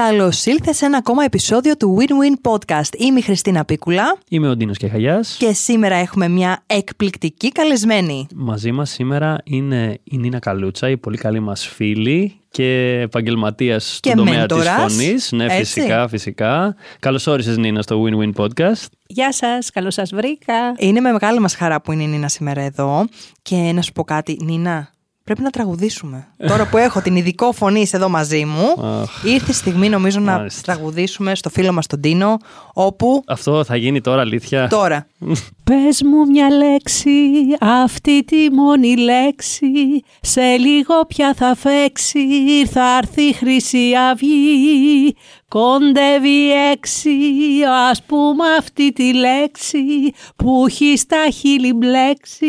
Καλώς ήλθες σε ένα ακόμα επεισόδιο του Win-Win Podcast. Είμαι η Χριστίνα Πίκουλα. Είμαι ο Ντίνος Κεχαγιάς. Και σήμερα έχουμε μια εκπληκτική καλεσμένη. Μαζί μας σήμερα είναι η Νίνα Καλούτσα, η πολύ καλή μας φίλη και επαγγελματίας στον τομέα της φωνής. Ναι, Έτσι. φυσικά, φυσικά. Καλώς όρισες, Νίνα, στο Win-Win Podcast. Γεια σας, καλώς σας βρήκα. Είναι με μεγάλη μας χαρά που είναι η Νίνα σήμερα εδώ. Και να σου πω κάτι, Νίνα, Πρέπει να τραγουδήσουμε. Τώρα που έχω την ειδικό φωνή εδώ μαζί μου, ήρθε η στιγμή νομίζω να τραγουδήσουμε στο φίλο μας τον Τίνο, όπου... Αυτό θα γίνει τώρα αλήθεια. Τώρα. Πες μου μια λέξη, αυτή τη μόνη λέξη, σε λίγο πια θα φέξει, θα έρθει η Χρυσή Αυγή, κοντεύει έξι, ας πούμε αυτή τη λέξη, που έχει στα χείλη μπλέξει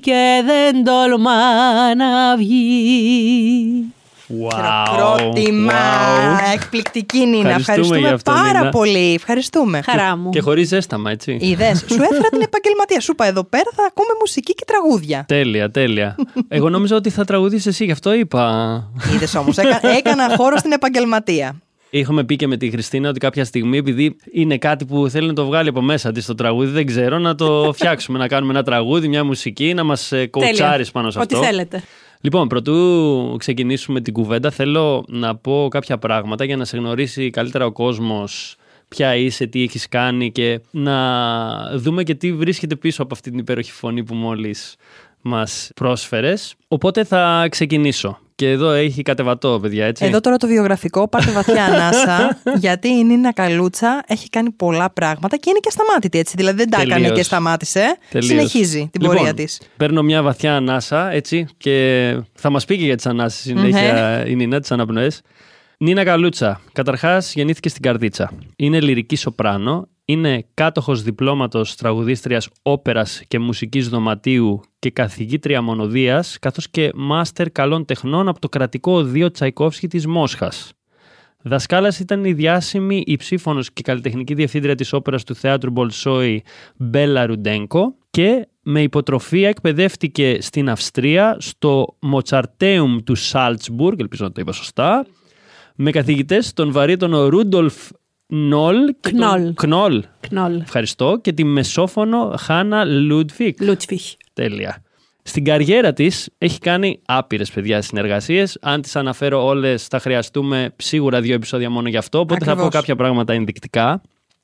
και δεν τολμά να βγει. Wow, Χειροκρότημα. Wow. Εκπληκτική Νίνα. Ευχαριστούμε, πάρα Νίνα. πολύ. Ευχαριστούμε. Χαρά μου. Και χωρίς ζέσταμα, έτσι. Είδες. Σου έφερα την επαγγελματία. Σου είπα εδώ πέρα θα ακούμε μουσική και τραγούδια. Τέλεια, τέλεια. Εγώ νόμιζα ότι θα τραγουδήσεις εσύ, γι' αυτό είπα. Είδες όμως. Έκα, έκανα χώρο στην επαγγελματία. Είχαμε πει και με τη Χριστίνα ότι κάποια στιγμή, επειδή είναι κάτι που θέλει να το βγάλει από μέσα της το τραγούδι, δεν ξέρω, να το φτιάξουμε, να κάνουμε ένα τραγούδι, μια μουσική, να μας κοουτσάρει πάνω σε αυτό. Ό,τι θέλετε. Λοιπόν, πρωτού ξεκινήσουμε την κουβέντα, θέλω να πω κάποια πράγματα για να σε γνωρίσει καλύτερα ο κόσμος ποια είσαι, τι έχεις κάνει και να δούμε και τι βρίσκεται πίσω από αυτή την υπέροχη φωνή που μόλις μας πρόσφερες. Οπότε θα ξεκινήσω. Και εδώ έχει κατεβατό, παιδιά, έτσι. Εδώ τώρα το βιογραφικό, πάρτε βαθιά ανάσα, γιατί η Νίνα Καλούτσα έχει κάνει πολλά πράγματα και είναι και ασταμάτητη, έτσι. Δηλαδή δεν τα Τελείως. έκανε και σταμάτησε. Τελείως. Συνεχίζει την Λοιπόν, πορεία της. Παίρνω μια βαθιά ανάσα, έτσι, και θα μας πει και για τις ανάσεις συνέχεια η Νίνα, τις αναπνοές. Νίνα Καλούτσα, καταρχάς γεννήθηκε στην Καρδίτσα. Είναι λυρική σοπράνο, είναι κάτοχος διπλώματος τραγουδίστριας όπερας και μουσικής δωματίου και καθηγήτρια μονοδίας, καθώς και μάστερ καλών τεχνών από το κρατικό οδείο Τσαϊκόφσκι της Μόσχας. Δασκάλας ήταν η διάσημη υψήφωνος και καλλιτεχνική διευθύντρια της όπερας του θεάτρου Μπολσόη Μπέλα Ρουντένκο και με υποτροφία εκπαιδεύτηκε στην Αυστρία στο Μοτσαρτέουμ του Σάλτσμπουργκ, ελπίζω να το είπα σωστά, με καθηγητές τον βαρύτονο Ρούντολφ Κνολ και τον- Κνολ. Κνολ. Κνολ. Ευχαριστώ. Και τη μεσόφωνο Χάνα Λούντφικ. Λούντβιχ. Τέλεια. Στην καριέρα της έχει κάνει άπειρες παιδιά συνεργασίες. Αν τις αναφέρω όλες θα χρειαστούμε σίγουρα δύο επεισόδια μόνο γι' αυτό. Οπότε θα πω Ακριβώς. κάποια πράγματα ενδεικτικά.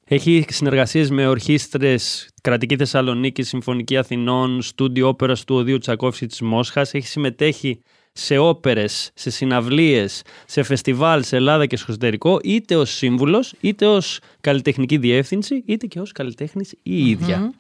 Έχει συνεργασίες με ορχήστρες Κρατική Θεσσαλονίκη, Συμφωνική Αθηνών, Στούντιο Όπερας του Οδείου Τσακόφσκι της Μόσχας. Έχει συμμετέχει σε όπερες, σε συναυλίες, σε φεστιβάλ σε Ελλάδα και στο εξωτερικό, είτε ως σύμβουλος, είτε ως καλλιτεχνική διεύθυνση, είτε και ως καλλιτέχνης η ίδια.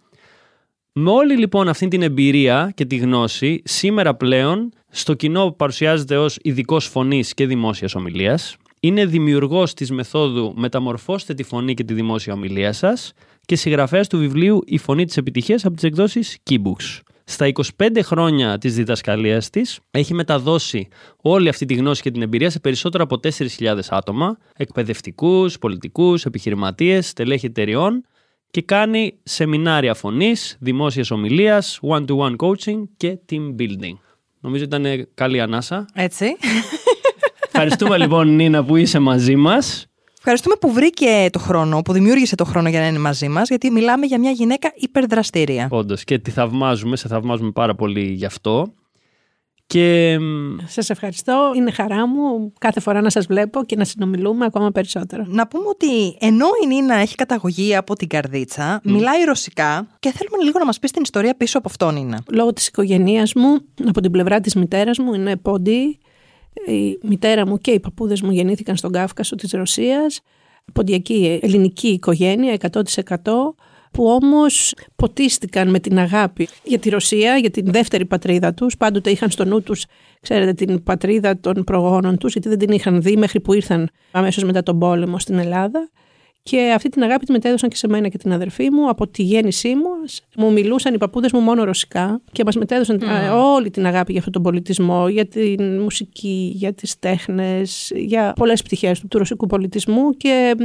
Με όλη λοιπόν αυτή την εμπειρία και τη γνώση, σήμερα πλέον στο κοινό παρουσιάζεται ως ειδικός φωνής και δημόσιας ομιλίας. Είναι δημιουργός της μεθόδου «Μεταμορφώστε τη φωνή και τη δημόσια ομιλία σας» και συγγραφέας του βιβλίου «Η φωνή της επιτυχίας» από τις εκδόσεις Keybooks. Στα 25 χρόνια της διδασκαλίας της έχει μεταδώσει όλη αυτή τη γνώση και την εμπειρία σε περισσότερα από 4.000 άτομα, εκπαιδευτικούς, πολιτικούς, επιχειρηματίες, στελέχη εταιριών και κάνει σεμινάρια φωνής, δημόσιας ομιλίας, one-to-one coaching και team building. Νομίζω ήταν καλή ανάσα. Έτσι. Ευχαριστούμε λοιπόν Νίνα που είσαι μαζί μας. Ευχαριστούμε που βρήκε το χρόνο, που δημιούργησε το χρόνο για να είναι μαζί μας, γιατί μιλάμε για μια γυναίκα υπερδραστήρια. Όντως και τη θαυμάζουμε, σε θαυμάζουμε πάρα πολύ γι' αυτό. Και μ, Σας ευχαριστώ. Είναι χαρά μου κάθε φορά να σας βλέπω και να συνομιλούμε ακόμα περισσότερο. Να πούμε ότι ενώ η Νίνα έχει καταγωγή από την Καρδίτσα, μιλάει ρωσικά και θέλουμε λίγο να μας πεις την ιστορία πίσω από αυτό, Νίνα. Λόγω της οικογένειας μου, από την πλευρά της μητέρας μου, είναι πόντι. Η μητέρα μου και οι παππούδες μου γεννήθηκαν στον Κάφκασο της Ρωσίας. Ποντιακή ελληνική οικογένεια, 100% που όμως ποτίστηκαν με την αγάπη για τη Ρωσία, για την δεύτερη πατρίδα τους. Πάντοτε είχαν στο νου τους, ξέρετε, την πατρίδα των προγόνων τους, γιατί δεν την είχαν δει μέχρι που ήρθαν αμέσως μετά τον πόλεμο στην Ελλάδα. Και αυτή την αγάπη τη μετέδωσαν και σε μένα και την αδερφή μου. Από τη γέννησή μου μου μιλούσαν οι παππούδες μου μόνο ρωσικά και μας μετέδωσαν α, όλη την αγάπη για αυτόν τον πολιτισμό, για την μουσική, για τις τέχνες, για πολλές πτυχές του, του ρωσικού πολιτισμού και μ,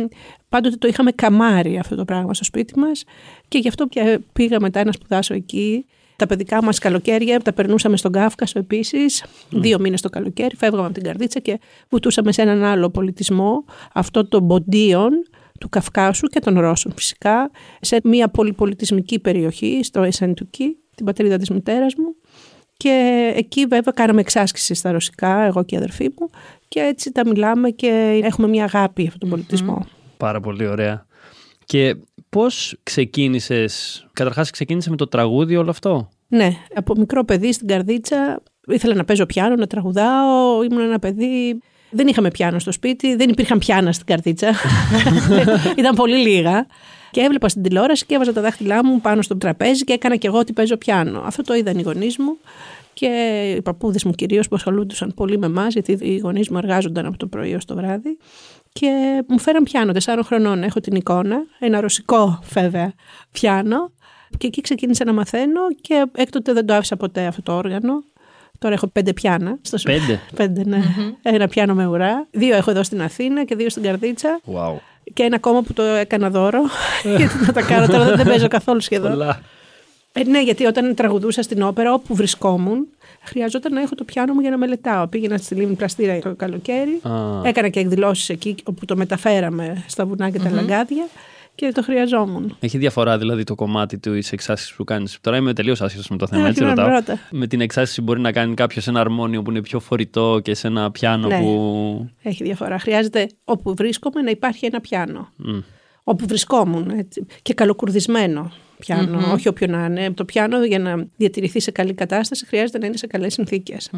πάντοτε το είχαμε καμάρει αυτό το πράγμα στο σπίτι μας και γι' αυτό και πήγα μετά να σπουδάσω εκεί Τα παιδικά μας καλοκαίρια τα περνούσαμε στον Κάφκασο επίσης. Δύο μήνες το καλοκαίρι. Φεύγαμε από την καρδίτσα και βουτούσαμε σε έναν άλλο πολιτισμό, αυτό των Μποντίων του Καυκάσου και των Ρώσων φυσικά, σε μια πολυπολιτισμική περιοχή, στο Εσεντουκί, την πατρίδα της μητέρας μου. Και εκεί βέβαια κάναμε εξάσκηση στα ρωσικά, εγώ και η αδερφή μου, και έτσι τα μιλάμε και έχουμε μια αγάπη για αυτόν τον πολιτισμό. Πάρα πολύ ωραία. Και πώς ξεκίνησες, καταρχάς ξεκίνησε με το τραγούδι όλο αυτό; Ναι, από μικρό παιδί στην καρδίτσα ήθελα να παίζω πιάνο, να τραγουδάω, ήμουν ένα παιδί δεν είχαμε πιάνο στο σπίτι, δεν υπήρχαν πιάνα στην καρδίτσα. Ήταν πολύ λίγα. Και έβλεπα στην τηλεόραση και έβαζα τα δάχτυλά μου πάνω στο τραπέζι και έκανα και εγώ ότι παίζω πιάνο. Αυτό το είδαν οι γονείς μου και οι παππούδες μου κυρίως που ασχολούνταν πολύ με εμάς, γιατί οι γονείς μου εργάζονταν από το πρωί ως το βράδυ. Και μου φέραν πιάνο τεσσάρων χρονών. Έχω την εικόνα, ένα ρωσικό βέβαια πιάνο. Και εκεί ξεκίνησα να μαθαίνω και έκτοτε δεν το άφησα ποτέ αυτό το όργανο. Τώρα έχω πέντε πιάνα. Στο... Πέντε. πέντε ναι. Ένα πιάνο με ουρά. Δύο έχω εδώ στην Αθήνα και δύο στην Καρδίτσα. Wow. Και ένα ακόμα που το έκανα δώρο. γιατί να τα κάνω τώρα, δεν παίζω καθόλου σχεδόν. Πολλά. Ε, ναι, γιατί όταν τραγουδούσα στην όπερα, όπου βρισκόμουν, χρειαζόταν να έχω το πιάνο μου για να μελετάω. Πήγαινα στη Λίμνη Πλαστήρα το καλοκαίρι. Έκανα και εκδηλώσεις εκεί, όπου το μεταφέραμε στα βουνά και τα λαγκάδια και το χρειαζόμουν. Έχει διαφορά δηλαδή το κομμάτι της εξάσηση που κάνεις. Τώρα είμαι τελείως άσχετος με το θέμα, έτσι ρωτάω. Με την εξάσηση μπορεί να κάνει κάποιος ένα αρμόνιο που είναι πιο φορητό και σε ένα πιάνο ναι. που. Έχει διαφορά. Χρειάζεται όπου βρίσκομαι να υπάρχει ένα πιάνο. Όπου βρισκόμουν. Έτσι. Και καλοκουρδισμένο πιανο όχι όποιο να είναι. Το πιάνο για να διατηρηθεί σε καλή κατάσταση χρειάζεται να είναι σε καλές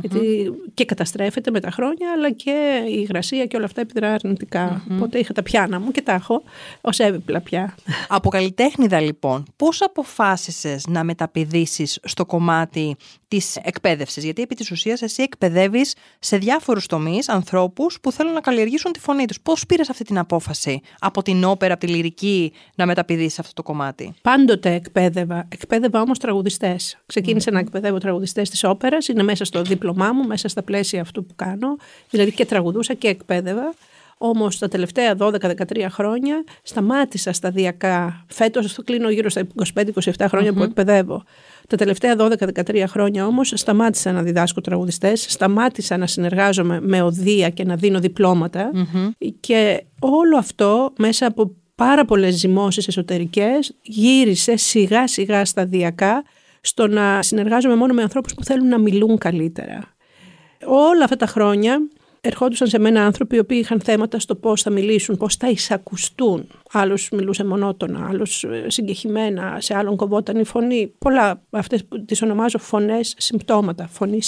Γιατί και καταστρέφεται με τα χρόνια, αλλά και η υγρασία και όλα αυτά επιδρά αρνητικά. Οπότε είχα τα πιάνα μου και τα έχω ως έβιπλα πια. Από καλλιτέχνηδα λοιπόν, πώς αποφάσισες να μεταπηδήσεις στο κομμάτι της εκπαίδευσης, Γιατί επί της ουσίας εσύ εκπαιδεύεις σε διάφορους τομείς ανθρώπους που θέλουν να καλλιεργήσουν τη φωνή τους. Πώς πήρες αυτή την απόφαση από την όπερα, από τη λυρική, να μεταπηδήσεις αυτό το κομμάτι; Πάντοτε εκπαίδευα. Εκπαίδευα όμως τραγουδιστές. Ξεκίνησα να εκπαιδεύω τραγουδιστές της όπερας. Είναι μέσα στο δίπλωμά μου, μέσα στα πλαίσια αυτού που κάνω. Δηλαδή και τραγουδούσα και εκπαίδευα. Όμως τα τελευταία 12-13 χρόνια σταμάτησα σταδιακά. Φέτος κλείνω γύρω στα 25-27 χρονια που εκπαιδεύω. Τα τελευταία 12-13 χρόνια όμως σταμάτησα να διδάσκω τραγουδιστές, σταμάτησα να συνεργάζομαι με οδεία και να δίνω Και όλο αυτό μέσα από πάρα πολλές ζυμώσεις εσωτερικές, γύρισε σιγά σιγά σταδιακά στο να συνεργάζομαι μόνο με ανθρώπους που θέλουν να μιλούν καλύτερα. Όλα αυτά τα χρόνια ερχόντουσαν σε μένα άνθρωποι οι οποίοι είχαν θέματα στο πώς θα μιλήσουν, πώς θα εισακουστούν. Άλλος μιλούσε μονότονα, άλλος ε, συγκεχημένα, σε άλλον κοβόταν η φωνή. Πολλά αυτές που τις ονομάζω φωνές συμπτώματα, φωνή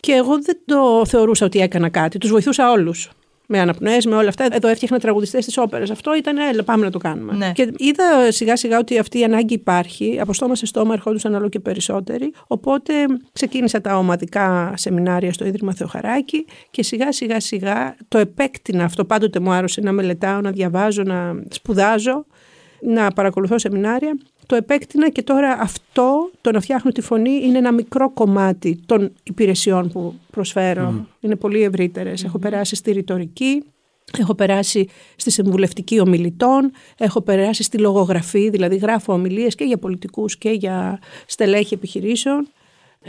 Και εγώ δεν το θεωρούσα ότι έκανα κάτι, τους βοηθούσα όλους με αναπνοές, με όλα αυτά. Εδώ έφτιαχνα τραγουδιστές της όπερας. Αυτό ήταν, έλα, πάμε να το κάνουμε. Ναι. Και είδα σιγά σιγά ότι αυτή η ανάγκη υπάρχει. Από στόμα σε στόμα ερχόντουσαν όλο και περισσότεροι. Οπότε ξεκίνησα τα ομαδικά σεμινάρια στο Ίδρυμα Θεοχαράκη και σιγά σιγά σιγά το επέκτηνα αυτό. Πάντοτε μου άρεσε να μελετάω, να διαβάζω, να σπουδάζω, να παρακολουθώ σεμινάρια το επέκτηνα και τώρα αυτό, το να φτιάχνω τη φωνή, είναι ένα μικρό κομμάτι των υπηρεσιών που προσφέρω. Είναι πολύ Έχω περάσει στη ρητορική, έχω περάσει στη συμβουλευτική ομιλητών, έχω περάσει στη λογογραφή, δηλαδή γράφω ομιλίες και για πολιτικούς και για στελέχη επιχειρήσεων.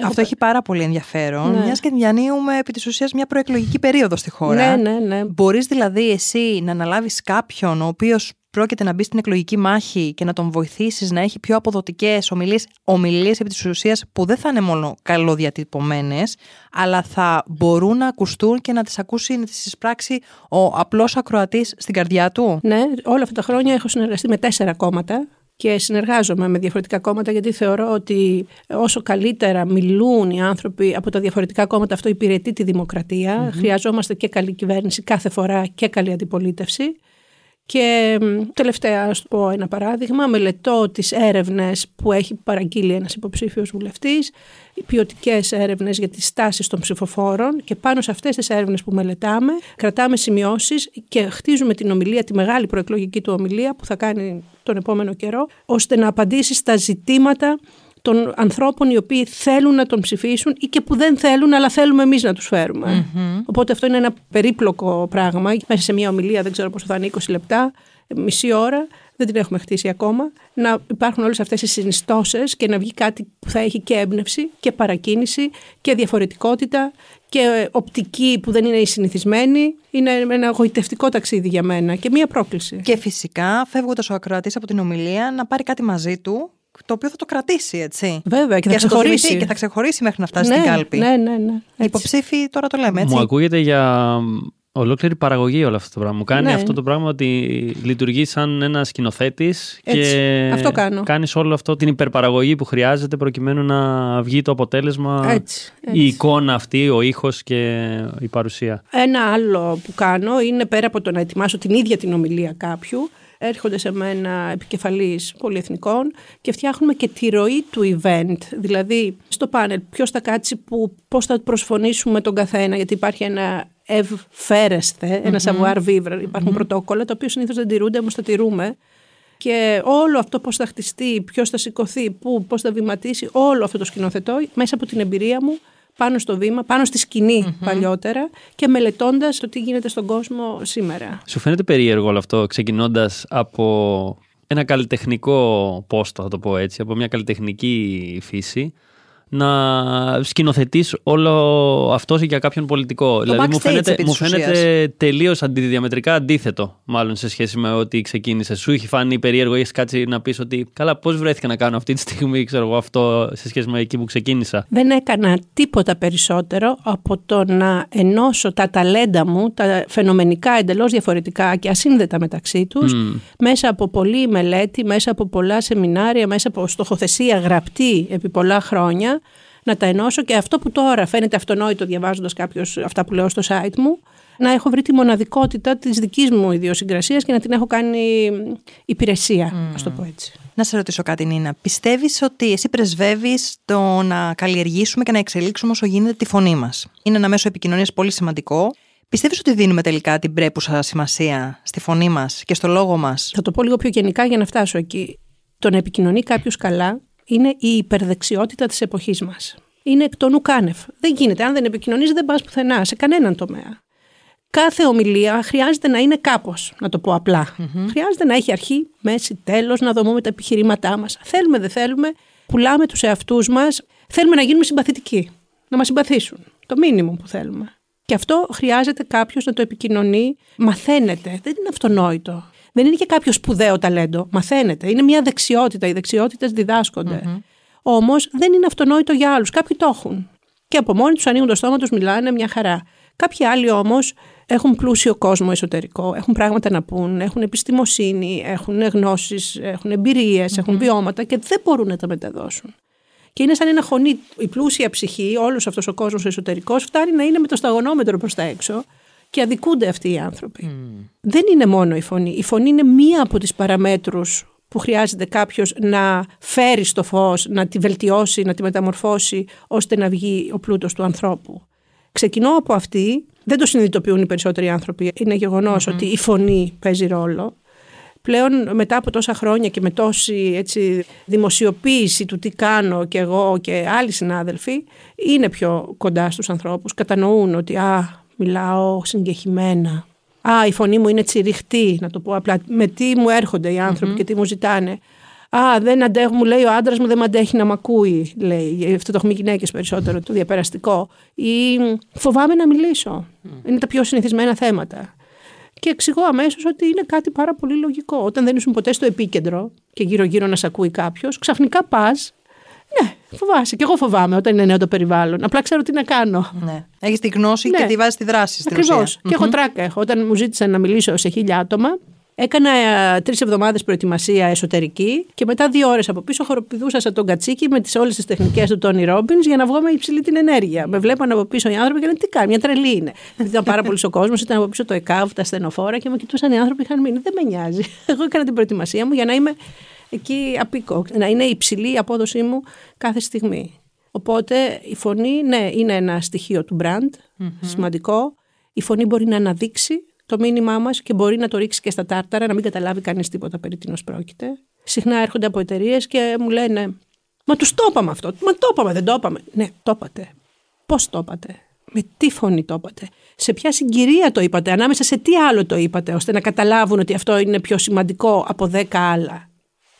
Αυτό έχει πάρα πολύ ενδιαφέρον. Ναι. Μιας και διανύουμε επί της ουσίας μια προεκλογική περίοδο στη χώρα. Ναι, ναι, ναι. Μπορείς δηλαδή εσύ να αναλάβεις κάποιον ο οποίος πρόκειται να μπει στην εκλογική μάχη και να τον βοηθήσεις να έχει πιο αποδοτικές ομιλίες, ομιλίες επί της ουσίας που δεν θα είναι μόνο καλοδιατυπωμένες, αλλά θα μπορούν να ακουστούν και να τις ακούσει, να τις εισπράξει ο απλός ακροατής στην καρδιά του; Ναι, όλα αυτά τα χρόνια έχω συνεργαστεί με τέσσερα κόμματα και συνεργάζομαι με διαφορετικά κόμματα γιατί θεωρώ ότι όσο καλύτερα μιλούν οι άνθρωποι από τα διαφορετικά κόμματα αυτό υπηρετεί τη δημοκρατία. Χρειαζόμαστε και καλή κυβέρνηση κάθε φορά και καλή αντιπολίτευση. Και τελευταία, ας πω ένα παράδειγμα, μελετώ τις έρευνες που έχει παραγγείλει ένας υποψήφιος βουλευτής, οι ποιοτικές έρευνες για τις στάσεις των ψηφοφόρων και πάνω σε αυτές τις έρευνες που μελετάμε κρατάμε σημειώσεις και χτίζουμε την ομιλία, τη μεγάλη προεκλογική του ομιλία που θα κάνει τον επόμενο καιρό, ώστε να απαντήσει στα ζητήματα των ανθρώπων οι οποίοι θέλουν να τον ψηφίσουν ή και που δεν θέλουν, αλλά θέλουμε εμείς να τους φερουμε Οπότε αυτό είναι ένα περίπλοκο πράγμα. Μέσα σε μια ομιλία, δεν ξέρω πόσο θα είναι, 20 λεπτά, μισή ώρα, δεν την έχουμε χτίσει ακόμα, να υπάρχουν όλες αυτές οι συνιστώσεις και να βγει κάτι που θα έχει και έμπνευση και παρακίνηση και διαφορετικότητα και οπτική που δεν είναι η συνηθισμένη. Είναι ένα γοητευτικό ταξίδι για μένα και μία πρόκληση. Και φυσικά φεύγοντας ο ακροατής από την ομιλία να πάρει κάτι μαζί του το οποίο θα το κρατήσει, έτσι. Βέβαια, και, θα ξεχωρίσει. και θα ξεχωρίσει μέχρι να φτάσει ναι, στην κάλπη. Ναι, ναι, ναι. Υποψήφοι τώρα το λέμε, έτσι. Μου ακούγεται για ολόκληρη παραγωγή όλο αυτό το πράγμα. Μου κάνει ναι. αυτό το πράγμα ότι λειτουργεί σαν ένα σκηνοθέτης και αυτό κάνω. κάνεις όλο αυτό την υπερπαραγωγή που χρειάζεται προκειμένου να βγει το αποτέλεσμα, έτσι, έτσι. η εικόνα αυτή, ο ήχος και η παρουσία. Ένα άλλο που κάνω είναι πέρα από το να ετοιμάσω την ίδια την ομιλία κάποιου, έρχονται σε μένα επικεφαλής πολυεθνικών και φτιάχνουμε και τη ροή του event. Δηλαδή, στο πάνελ, ποιος θα κάτσει που, πώς θα προσφωνήσουμε τον καθένα, γιατί υπάρχει ένα ευφέρεσθε, ένα savoir vivre, υπάρχουν πρωτόκολλα, τα οποία συνήθως δεν τηρούνται, όμως τα τηρούμε. Και όλο αυτό πώς θα χτιστεί, ποιος θα σηκωθεί, πού, πώς θα βηματίσει, όλο αυτό το σκηνοθετώ μέσα από την εμπειρία μου πάνω στο βήμα, πάνω στη σκηνη παλιότερα και μελετώντας το τι γίνεται στον κόσμο σήμερα. Σου φαίνεται περίεργο όλο αυτό, ξεκινώντας από ένα καλλιτεχνικό πόστο, θα το πω έτσι, από μια καλλιτεχνική φύση, να σκηνοθετείς όλο αυτός για κάποιον πολιτικό. Το δηλαδή μου φαίνεται, μου φαίνεται τελείως αντιδιαμετρικά αντίθετο, μάλλον σε σχέση με ότι ξεκίνησε. Σου είχε φάνει περίεργο, έχεις κάτσει να πεις ότι καλά, πώς βρέθηκα να κάνω αυτή τη στιγμή, ξέρω εγώ, αυτό σε σχέση με εκεί που ξεκίνησα. Δεν έκανα τίποτα περισσότερο από το να ενώσω τα ταλέντα μου, τα φαινομενικά εντελώς διαφορετικά και ασύνδετα μεταξύ τους, μέσα από πολλή μελέτη, μέσα από πολλά σεμινάρια, μέσα από στοχοθεσία γραπτή επί πολλά χρόνια να τα ενώσω και αυτό που τώρα φαίνεται αυτονόητο διαβάζοντας κάποιος αυτά που λέω στο site μου, να έχω βρει τη μοναδικότητα της δικής μου ιδιοσυγκρασίας και να την έχω κάνει υπηρεσία, mm. ας το πω έτσι. Να σε ρωτήσω κάτι, Νίνα. Πιστεύεις ότι εσύ πρεσβεύεις το να καλλιεργήσουμε και να εξελίξουμε όσο γίνεται τη φωνή μας; Είναι ένα μέσο επικοινωνίας πολύ σημαντικό. Πιστεύεις ότι δίνουμε τελικά την πρέπουσα σημασία στη φωνή μας και στο λόγο μας; Θα το πω λίγο πιο γενικά για να φτάσω εκεί. Το να επικοινωνεί κάποιος καλά είναι η υπερδεξιότητα της εποχής μας. Είναι εκ των ουκάνευ. Δεν γίνεται. Αν δεν επικοινωνείς δεν πας πουθενά, σε κανέναν τομέα. Κάθε ομιλία χρειάζεται να είναι κάπως, να το πω απλα Χρειάζεται να έχει αρχή, μέση, τέλος, να δομούμε τα επιχειρήματά μας. Θέλουμε, δεν θέλουμε, πουλάμε τους εαυτούς μας, θέλουμε να γίνουμε συμπαθητικοί, να μας συμπαθήσουν. Το μήνυμο που θέλουμε. Και αυτό χρειάζεται κάποιος να το επικοινωνεί. Μαθαίνεται. Δεν είναι αυτονόητο δεν είναι και κάποιο σπουδαίο ταλέντο. Μαθαίνεται. Είναι μια δεξιότητα. Οι δεξιότητες διδάσκονται. Mm-hmm. Όμως δεν είναι αυτονόητο για άλλους. Κάποιοι το έχουν. Και από μόνοι τους ανοίγουν το στόμα τους, μιλάνε μια χαρά. Κάποιοι άλλοι όμως έχουν πλούσιο κόσμο εσωτερικό, έχουν πράγματα να πούν, έχουν επιστημοσύνη, έχουν γνώσεις, έχουν εμπειρίες, mm-hmm. έχουν βιώματα και δεν μπορούν να τα μεταδώσουν. Και είναι σαν ένα χωνί. Η πλούσια ψυχή, όλος αυτός ο κόσμος εσωτερικός, φτάνει να είναι με το σταγονόμετρο προς τα έξω και αδικούνται αυτοί οι άνθρωποι. Δεν είναι μόνο η φωνή. Η φωνή είναι μία από τις παραμέτρους που χρειάζεται κάποιος να φέρει στο φως, να τη βελτιώσει, να τη μεταμορφώσει, ώστε να βγει ο πλούτος του ανθρώπου. Ξεκινώ από αυτή, δεν το συνειδητοποιούν οι περισσότεροι άνθρωποι, είναι ότι η φωνή παίζει ρόλο. Πλέον μετά από τόσα χρόνια και με τόση έτσι, δημοσιοποίηση του τι κάνω και εγώ και άλλοι συνάδελφοι, είναι πιο κοντά στους ανθρώπους, κατανοούν ότι α, μιλάω συγκεχημένα. Α, η φωνή μου είναι τσιριχτή, να το πω απλά. Με τι μου έρχονται οι ανθρωποι και τι μου ζητάνε. Α, δεν αντέχω, μου λέει ο άντρας μου δεν με αντέχει να μ' ακούει, λέει. Αυτό το έχουμε γυναίκες περισσότερο, το διαπεραστικό. Ή φοβάμαι να μιλήσω. Είναι τα πιο συνηθισμένα θέματα. Και εξηγώ αμέσως ότι είναι κάτι πάρα πολύ λογικό. Όταν δεν ήσουν ποτέ στο επίκεντρο και γύρω-γύρω να σε ακούει κάποιος, ξαφνικά πας ναι, φοβάσαι. Και εγώ φοβάμαι όταν είναι νέο το περιβάλλον. Απλά ξέρω τι να κάνω. Ναι. Έχεις τη γνώση ναι. και τη βάζει στη δράση. Ακριβώς. Και έχω τράκα. Έχω. Όταν μου ζήτησαν να μιλήσω σε χίλια άτομα, Έκανα ε, τρεις εβδομάδες προετοιμασία εσωτερική και μετά δύο ώρες από πίσω χοροπηδούσα σαν τον κατσίκι με όλες τις τεχνικές του Τόνι Ρόμπιν για να βγω με υψηλή την ενέργεια. Με βλέπαν από πίσω οι άνθρωποι και λένε Τι κάνει, μια τρελή είναι. ήταν πάρα πολύ ο κόσμος, ήταν από πίσω το ΕΚΑΒ, τα στενοφόρα και με κοιτούσαν οι άνθρωποι είχαν μείνει. Δεν με νοιάζει. Εγώ έκανα την προετοιμασία μου για να είμαι εκεί απίκο, να είναι υψηλή η απόδοσή μου κάθε στιγμή. Οπότε η φωνή, ναι, είναι ένα στοιχείο του brand, σημαντικό. Η φωνή μπορεί να αναδείξει το μήνυμά μας και μπορεί να το ρίξει και στα τάρταρα, να μην καταλάβει κανείς τίποτα περί τίνος πρόκειται. Συχνά έρχονται από εταιρείες και μου λένε «Μα τους το είπαμε αυτό, μα το είπαμε, δεν το είπαμε». Ναι, το είπατε. Πώς το είπατε; Με τι φωνή το είπατε; Σε ποια συγκυρία το είπατε; Ανάμεσα σε τι άλλο το είπατε. ώστε να καταλάβουν ότι αυτό είναι πιο σημαντικό από δέκα άλλα;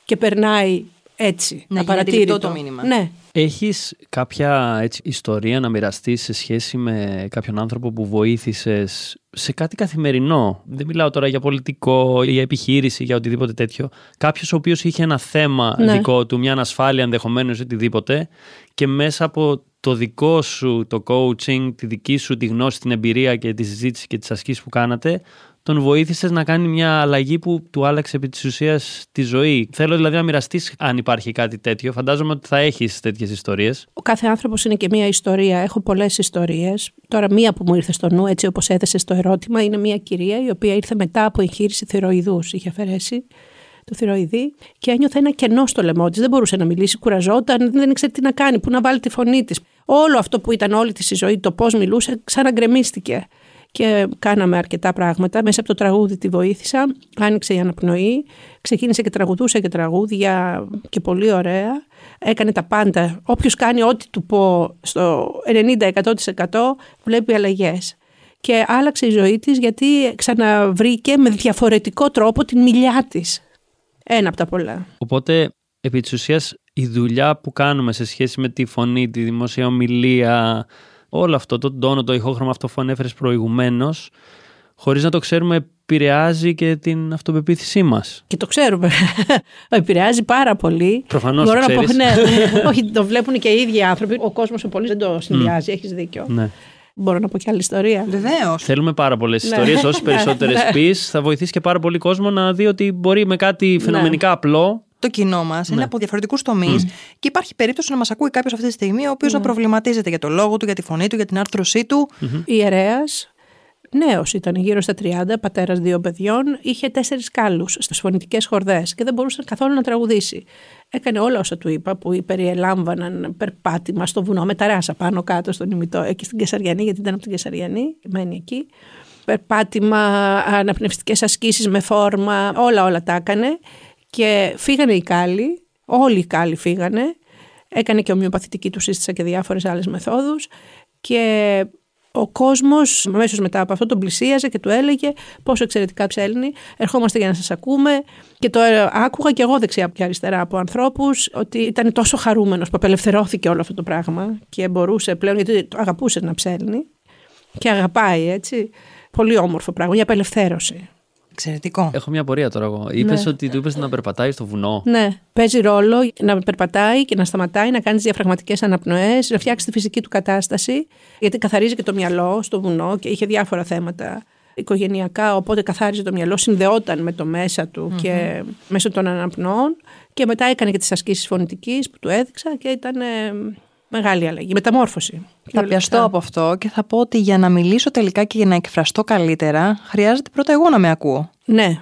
Και περνάει έτσι. Να απαρατήρητο. το μήνυμα. Ναι. Έχεις κάποια έτσι, ιστορία να μοιραστείς σε σχέση με κάποιον άνθρωπο που βοήθησες σε κάτι καθημερινό; Δεν μιλάω τώρα για πολιτικό ή για επιχείρηση, για οτιδήποτε τέτοιο. Κάποιος ο οποίος είχε ένα θέμα Ναι. δικό του, μια ανασφάλεια ενδεχομένως οτιδήποτε και μέσα από το δικό σου το coaching, τη δική σου τη γνώση, την εμπειρία και τη συζήτηση και τις ασκήσεις που κάνατε, τον βοήθησες να κάνει μια αλλαγή που του άλλαξε επί της ουσίας τη ζωή. Θέλω δηλαδή να μοιραστείς αν υπάρχει κάτι τέτοιο. Φαντάζομαι ότι θα έχεις τέτοιες ιστορίες. Ο κάθε άνθρωπος είναι και μία ιστορία. Έχω πολλές ιστορίες. Τώρα, μία που μου ήρθε στο νου, έτσι όπως έθεσες το ερώτημα, είναι μία κυρία η οποία ήρθε μετά από εγχείρηση θηροειδούς. Είχε αφαιρέσει το θηροειδή και ένιωθε ένα κενό στο λαιμό της. Δεν μπορούσε να μιλήσει, κουραζόταν, δεν ήξερε τι να κάνει, πού να βάλει τη φωνή της. Όλο αυτό που ήταν όλη της η ζωή, το πώς μιλούσε, ξαναγκρεμίστηκε. Και κάναμε αρκετά πράγματα. Μέσα από το τραγούδι τη βοήθησα. Άνοιξε η αναπνοή. Ξεκίνησε και τραγουδούσε και τραγούδια και πολύ ωραία. Έκανε τα πάντα. Όποιος κάνει ό,τι του πω στο 90-100% βλέπει αλλαγές. Και άλλαξε η ζωή της γιατί ξαναβρήκε με διαφορετικό τρόπο την μιλιά της. Ένα από τα πολλά. Οπότε, επί της ουσίας, η δουλειά που κάνουμε σε σχέση με τη φωνή, τη δημόσια ομιλία, όλο αυτό, το τόνο, το ηχόχρωμα αυτό που ανέφερες προηγουμένως, χωρίς να το ξέρουμε, επηρεάζει και την αυτοπεποίθησή μας. Και το ξέρουμε. Επηρεάζει πάρα πολύ. Προφανώς Μπορώ το να πω, ξέρεις. ναι, όχι, το βλέπουν και οι ίδιοι άνθρωποι. Ο κόσμος ο πολύ δεν το συνδυάζει. Έχεις δίκιο. Ναι. Μπορώ να πω και άλλη ιστορία. Βεβαίως. Θέλουμε πάρα πολλές Ναι. ιστορίες. Όσες Ναι, περισσότερες ναι. πεις, θα βοηθήσει και πάρα πολύ κόσμο να δει ότι μπορεί με κάτι φαινομενικά απλό. Το κοινό μας Ναι. είναι από διαφορετικούς τομείς και υπάρχει περίπτωση να μας ακούει κάποιος αυτή τη στιγμή ο οποίος να προβληματίζεται για το λόγο του, για τη φωνή του, για την άρθρωσή του. Ιερέα, νέος ήταν, γύρω στα 30, πατέρας δύο παιδιών, είχε τέσσερις κάλους στις φωνητικές χορδές και δεν μπορούσε καθόλου να τραγουδήσει. Έκανε όλα όσα του είπα, που περιελάμβαναν περπάτημα στο βουνό με ταράσα πάνω κάτω στον ημιτό, εκεί στην Κεσαριανή, γιατί ήταν από την Κεσαριανή, μένει εκεί. Περπάτημα, αναπνευστικές ασκήσεις με φόρμα, όλα όλα τα έκανε. Και φύγανε οι κάλοι, όλοι οι κάλοι φύγανε. Έκανε και ομοιοπαθητική του σύστησα και διάφορες άλλες μεθόδους. Και ο κόσμος αμέσως μετά από αυτό τον πλησίαζε και του έλεγε πόσο εξαιρετικά ψέλνει, ερχόμαστε για να σας ακούμε και το ε, άκουγα και εγώ δεξιά και αριστερά από ανθρώπους ότι ήταν τόσο χαρούμενος που απελευθερώθηκε όλο αυτό το πράγμα και μπορούσε πλέον γιατί το αγαπούσε να ψέλνει και αγαπάει έτσι. Πολύ όμορφο πράγμα, για απελευθέρωση. Εξαιρετικό. Έχω μια απορία τώρα εγώ. Είπες Ναι. ότι του είπες να περπατάει στο βουνό. Ναι, παίζει ρόλο να περπατάει και να σταματάει, να κάνει διαφραγματικές αναπνοές, να φτιάξει τη φυσική του κατάσταση, γιατί καθαρίζει και το μυαλό στο βουνό και είχε διάφορα θέματα οικογενειακά, οπότε καθάριζε το μυαλό, συνδεόταν με το μέσα του και μέσω των αναπνοών και μετά έκανε και τις ασκήσεις φωνητικής που του έδειξα και ήταν ε, μεγάλη αλλαγή, μεταμόρφωση. Θα πιαστώ από αυτό και θα πω ότι για να μιλήσω τελικά και για να εκφραστώ καλύτερα, χρειάζεται πρώτα εγώ να με ακούω. Ναι.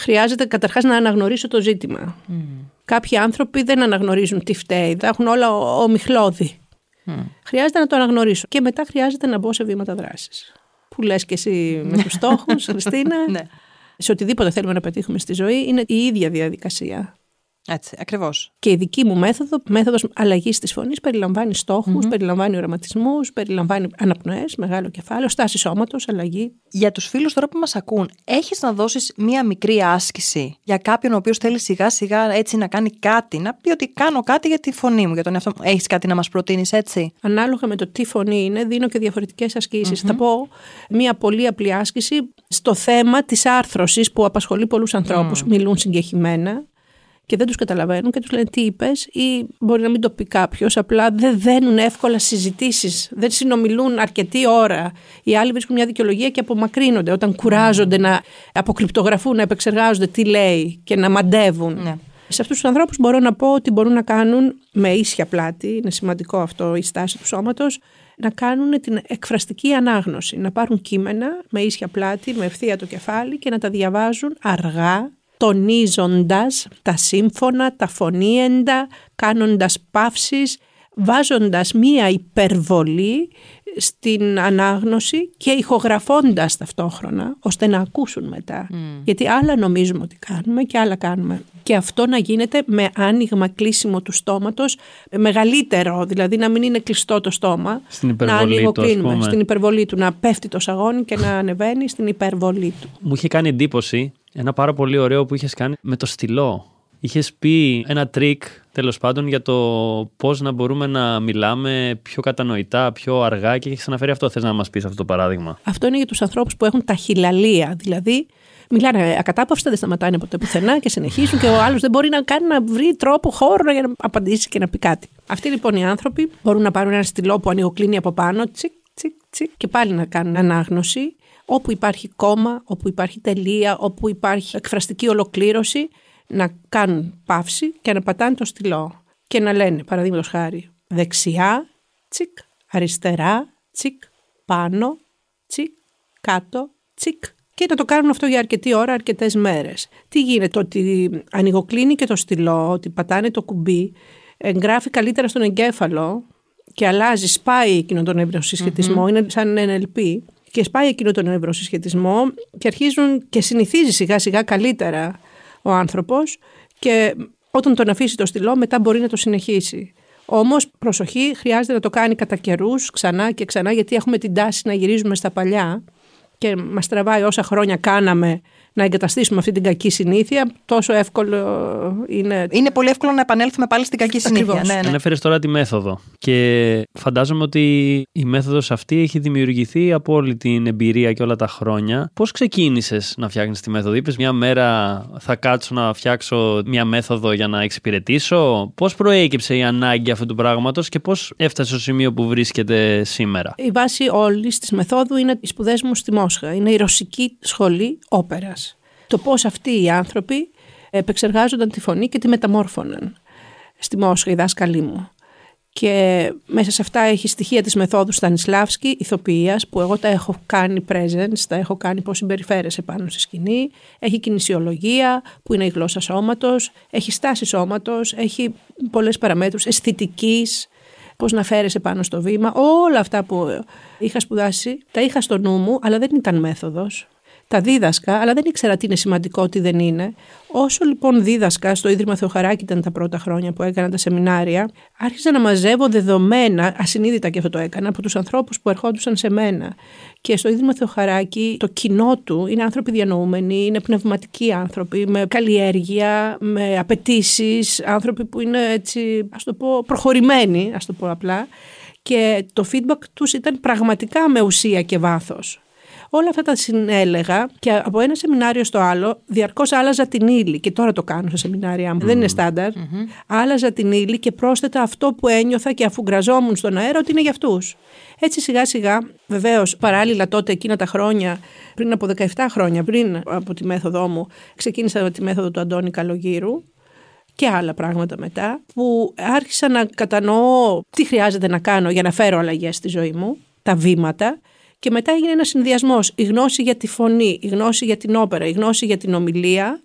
Χρειάζεται καταρχάς να αναγνωρίσω το ζήτημα. Κάποιοι άνθρωποι δεν αναγνωρίζουν τι φταίει, τα έχουν όλα ο- ομιχλώδη. Χρειάζεται να το αναγνωρίσω και μετά χρειάζεται να μπω σε βήματα δράσης. Που λες και εσύ με τους στόχους, Χριστίνα. Ναι. Σε οτιδήποτε θέλουμε να πετύχουμε στη ζωή είναι η ίδια διαδικασία. Έτσι, ακριβώς. Και η δική μου μέθοδο, μέθοδος αλλαγής της φωνής, περιλαμβάνει στόχους, περιλαμβάνει οραματισμούς, περιλαμβάνει αναπνοές, μεγάλο κεφάλαιο, στάση σώματος, αλλαγή. Για τους φίλους τώρα που μας ακούν, έχεις να δώσεις μία μικρή άσκηση για κάποιον ο οποίος θέλει σιγά σιγά έτσι να κάνει κάτι, να πει ότι κάνω κάτι για τη φωνή μου, για τον εαυτό μου. Έχεις κάτι να μας προτείνεις έτσι; Ανάλογα με το τι φωνή είναι, δίνω και διαφορετικές ασκήσεις. Θα πω μία πολύ απλή άσκηση στο θέμα της άρθρωσης που απασχολεί πολλούς ανθρώπους. Μιλούν συγκεχημένα και δεν τους καταλαβαίνουν και τους λένε τι είπες ή μπορεί να μην το πει κάποιος, απλά δεν δένουν εύκολα συζητήσεις, δεν συνομιλούν αρκετή ώρα. Οι άλλοι βρίσκουν μια δικαιολογία και απομακρύνονται όταν κουράζονται να αποκρυπτογραφούν, να επεξεργάζονται τι λέει και να μαντεύουν. Ναι. Σε αυτούς τους ανθρώπους μπορώ να πω ότι μπορούν να κάνουν με ίσια πλάτη, είναι σημαντικό αυτό η στάση του σώματος, να κάνουν την εκφραστική ανάγνωση, να πάρουν κείμενα με ίσια πλάτη, με ευθεία το κεφάλι και να τα διαβάζουν αργά, τονίζοντας τα σύμφωνα, τα φωνήεντα, κάνοντας παύσεις, βάζοντας μία υπερβολή στην ανάγνωση και ηχογραφώντας ταυτόχρονα, ώστε να ακούσουν μετά. Γιατί άλλα νομίζουμε ότι κάνουμε και άλλα κάνουμε. Και αυτό να γίνεται με άνοιγμα κλείσιμο του στόματος μεγαλύτερο, δηλαδή να μην είναι κλειστό το στόμα. Στην υπερβολή να του, Στην υπερβολή του, να πέφτει το σαγόνι και να ανεβαίνει στην υπερβολή του. Μου είχε κάνει εντύπωση ένα πάρα πολύ ωραίο που είχες κάνει με το στυλό. Είχες πει ένα τρικ τέλος πάντων για το πώς να μπορούμε να μιλάμε πιο κατανοητά, πιο αργά και έχεις αναφέρει αυτό. Θες να μας πεις αυτό το παράδειγμα; Αυτό είναι για τους ανθρώπους που έχουν ταχυλαλία. Δηλαδή, μιλάνε ακατάπαυστα, δεν σταματάνε ποτέ πουθενά και συνεχίζουν και ο άλλος δεν μπορεί να κάνει να βρει τρόπο, χώρο για να απαντήσει και να πει κάτι. Αυτοί λοιπόν οι άνθρωποι μπορούν να πάρουν ένα στυλό που ανοιγοκλείνει από πάνω, τσικ, τσικ, τσικ, και πάλι να κάνουν ανάγνωση. Όπου υπάρχει κόμμα, όπου υπάρχει τελεία, όπου υπάρχει εκφραστική ολοκλήρωση, να κάνουν παύση και να πατάνε το στυλό και να λένε, παραδείγματος χάρη, δεξιά, τσικ, αριστερά, τσικ, πάνω, τσικ, κάτω, τσικ. Και να το κάνουν αυτό για αρκετή ώρα, αρκετές μέρες. Τι γίνεται, ότι ανοιγοκλίνει και το στυλό, ότι πατάνε το κουμπί, εγγράφει καλύτερα στον εγκέφαλο και αλλάζει, σπάει εκείνο τον ευρωσυσχετισμό, είναι σαν NLP και σπάει εκείνο τον ευρωσυσχετισμό και αρχίζουν και συνηθίζει σιγά σιγά καλύτερα ο άνθρωπος και όταν τον αφήσει το στυλό μετά μπορεί να το συνεχίσει. Όμως προσοχή χρειάζεται να το κάνει κατά καιρούς, ξανά και ξανά γιατί έχουμε την τάση να γυρίζουμε στα παλιά και μας τραβάει όσα χρόνια κάναμε να εγκαταστήσουμε αυτή την κακή συνήθεια, τόσο εύκολο είναι. Είναι πολύ εύκολο να επανέλθουμε πάλι στην κακή συνήθεια. Ναι, ναι. Ανέφερες τώρα τη μέθοδο. Και φαντάζομαι ότι η μέθοδος αυτή έχει δημιουργηθεί από όλη την εμπειρία και όλα τα χρόνια. Πώς ξεκίνησες να φτιάχνεις τη μέθοδο, Είπες μια μέρα θα κάτσω να φτιάξω μια μέθοδο για να εξυπηρετήσω. Πώς προέκυψε η ανάγκη αυτού του πράγματος και πώς έφτασε στο σημείο που βρίσκεται σήμερα; Η βάση όλης της μεθόδου είναι οι σπουδές μου στη Μόσχα. Είναι η ρωσική σχολή όπερας το πώς αυτοί οι άνθρωποι επεξεργάζονταν τη φωνή και τη μεταμόρφωναν στη Μόσχα, οι δάσκαλοι μου. Και μέσα σε αυτά έχει στοιχεία της μεθόδου Στανισλάβσκη, ηθοποιίας, που εγώ τα έχω κάνει presence, τα έχω κάνει πώς συμπεριφέρεσαι πάνω στη σκηνή. Έχει κινησιολογία, που είναι η γλώσσα σώματος, έχει στάση σώματος, έχει πολλές παραμέτρους αισθητικής, πώς να φέρεσαι πάνω στο βήμα. Όλα αυτά που είχα σπουδάσει, τα είχα στο νου μου, αλλά δεν ήταν μέθοδος τα δίδασκα, αλλά δεν ήξερα τι είναι σημαντικό, τι δεν είναι. Όσο λοιπόν δίδασκα, στο Ίδρυμα Θεοχαράκη ήταν τα πρώτα χρόνια που έκανα τα σεμινάρια, άρχισα να μαζεύω δεδομένα, ασυνείδητα και αυτό το έκανα, από τους ανθρώπους που ερχόντουσαν σε μένα. Και στο Ίδρυμα Θεοχαράκη το κοινό του είναι άνθρωποι διανοούμενοι, είναι πνευματικοί άνθρωποι, με καλλιέργεια, με απαιτήσεις, άνθρωποι που είναι έτσι, ας το πω, προχωρημένοι, ας το πω απλά. Και το feedback τους ήταν πραγματικά με ουσία και βάθος. Όλα αυτά τα συνέλεγα και από ένα σεμινάριο στο άλλο διαρκώς άλλαζα την ύλη. Και τώρα το κάνω σε σεμινάρια μου. Δεν είναι στάνταρ. Mm-hmm. Άλλαζα την ύλη και πρόσθετα αυτό που ένιωθα και αφού γκραζόμουν στον αέρα ότι είναι για αυτούς. Έτσι σιγά σιγά, βεβαίως παράλληλα τότε εκείνα τα χρόνια, πριν από 17 χρόνια, πριν από τη μέθοδό μου, ξεκίνησα με τη μέθοδο του Αντώνη Καλογύρου και άλλα πράγματα μετά, που άρχισα να κατανοώ τι χρειάζεται να κάνω για να φέρω αλλαγές στη ζωή μου, τα βήματα και μετά έγινε ένας συνδυασμός. Η γνώση για τη φωνή, η γνώση για την όπερα, η γνώση για την ομιλία.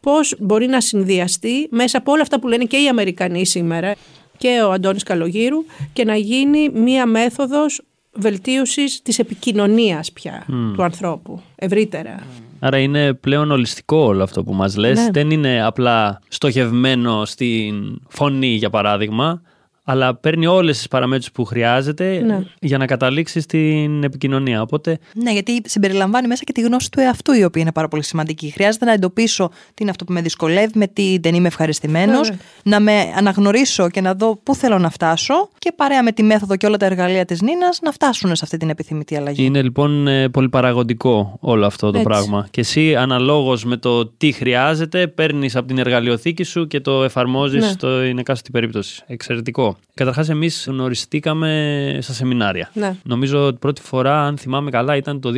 Πώς μπορεί να συνδυαστεί μέσα από όλα αυτά που λένε και οι Αμερικανοί σήμερα και ο Αντώνης Καλογύρου και να γίνει μία μέθοδος βελτίωσης της επικοινωνίας πια του ανθρώπου ευρύτερα. Άρα είναι πλέον ολιστικό όλο αυτό που μας λες. Ναι. Δεν είναι απλά στοχευμένο στην φωνή για παράδειγμα, αλλά παίρνει όλες τις παραμέτρους που χρειάζεται ναι. για να καταλήξει στην επικοινωνία. Οπότε... Ναι, γιατί συμπεριλαμβάνει μέσα και τη γνώση του εαυτού, η οποία είναι πάρα πολύ σημαντική. Χρειάζεται να εντοπίσω τι είναι αυτό που με δυσκολεύει, με τι δεν είμαι ευχαριστημένος, να με αναγνωρίσω και να δω πού θέλω να φτάσω και παρέα με τη μέθοδο και όλα τα εργαλεία της Νίνας να φτάσουν σε αυτή την επιθυμητή αλλαγή. Είναι λοιπόν ε, πολυπαραγωγικό όλο αυτό το πράγμα. Και εσύ, αναλόγως με το τι χρειάζεται, παίρνεις από την εργαλειοθήκη σου και το εφαρμόζεις ναι. στην εκάστοτε περίπτωση. Εξαιρετικό. Καταρχάς, εμείς γνωριστήκαμε στα σεμινάρια. Ναι. Νομίζω ότι πρώτη φορά, αν θυμάμαι καλά, ήταν το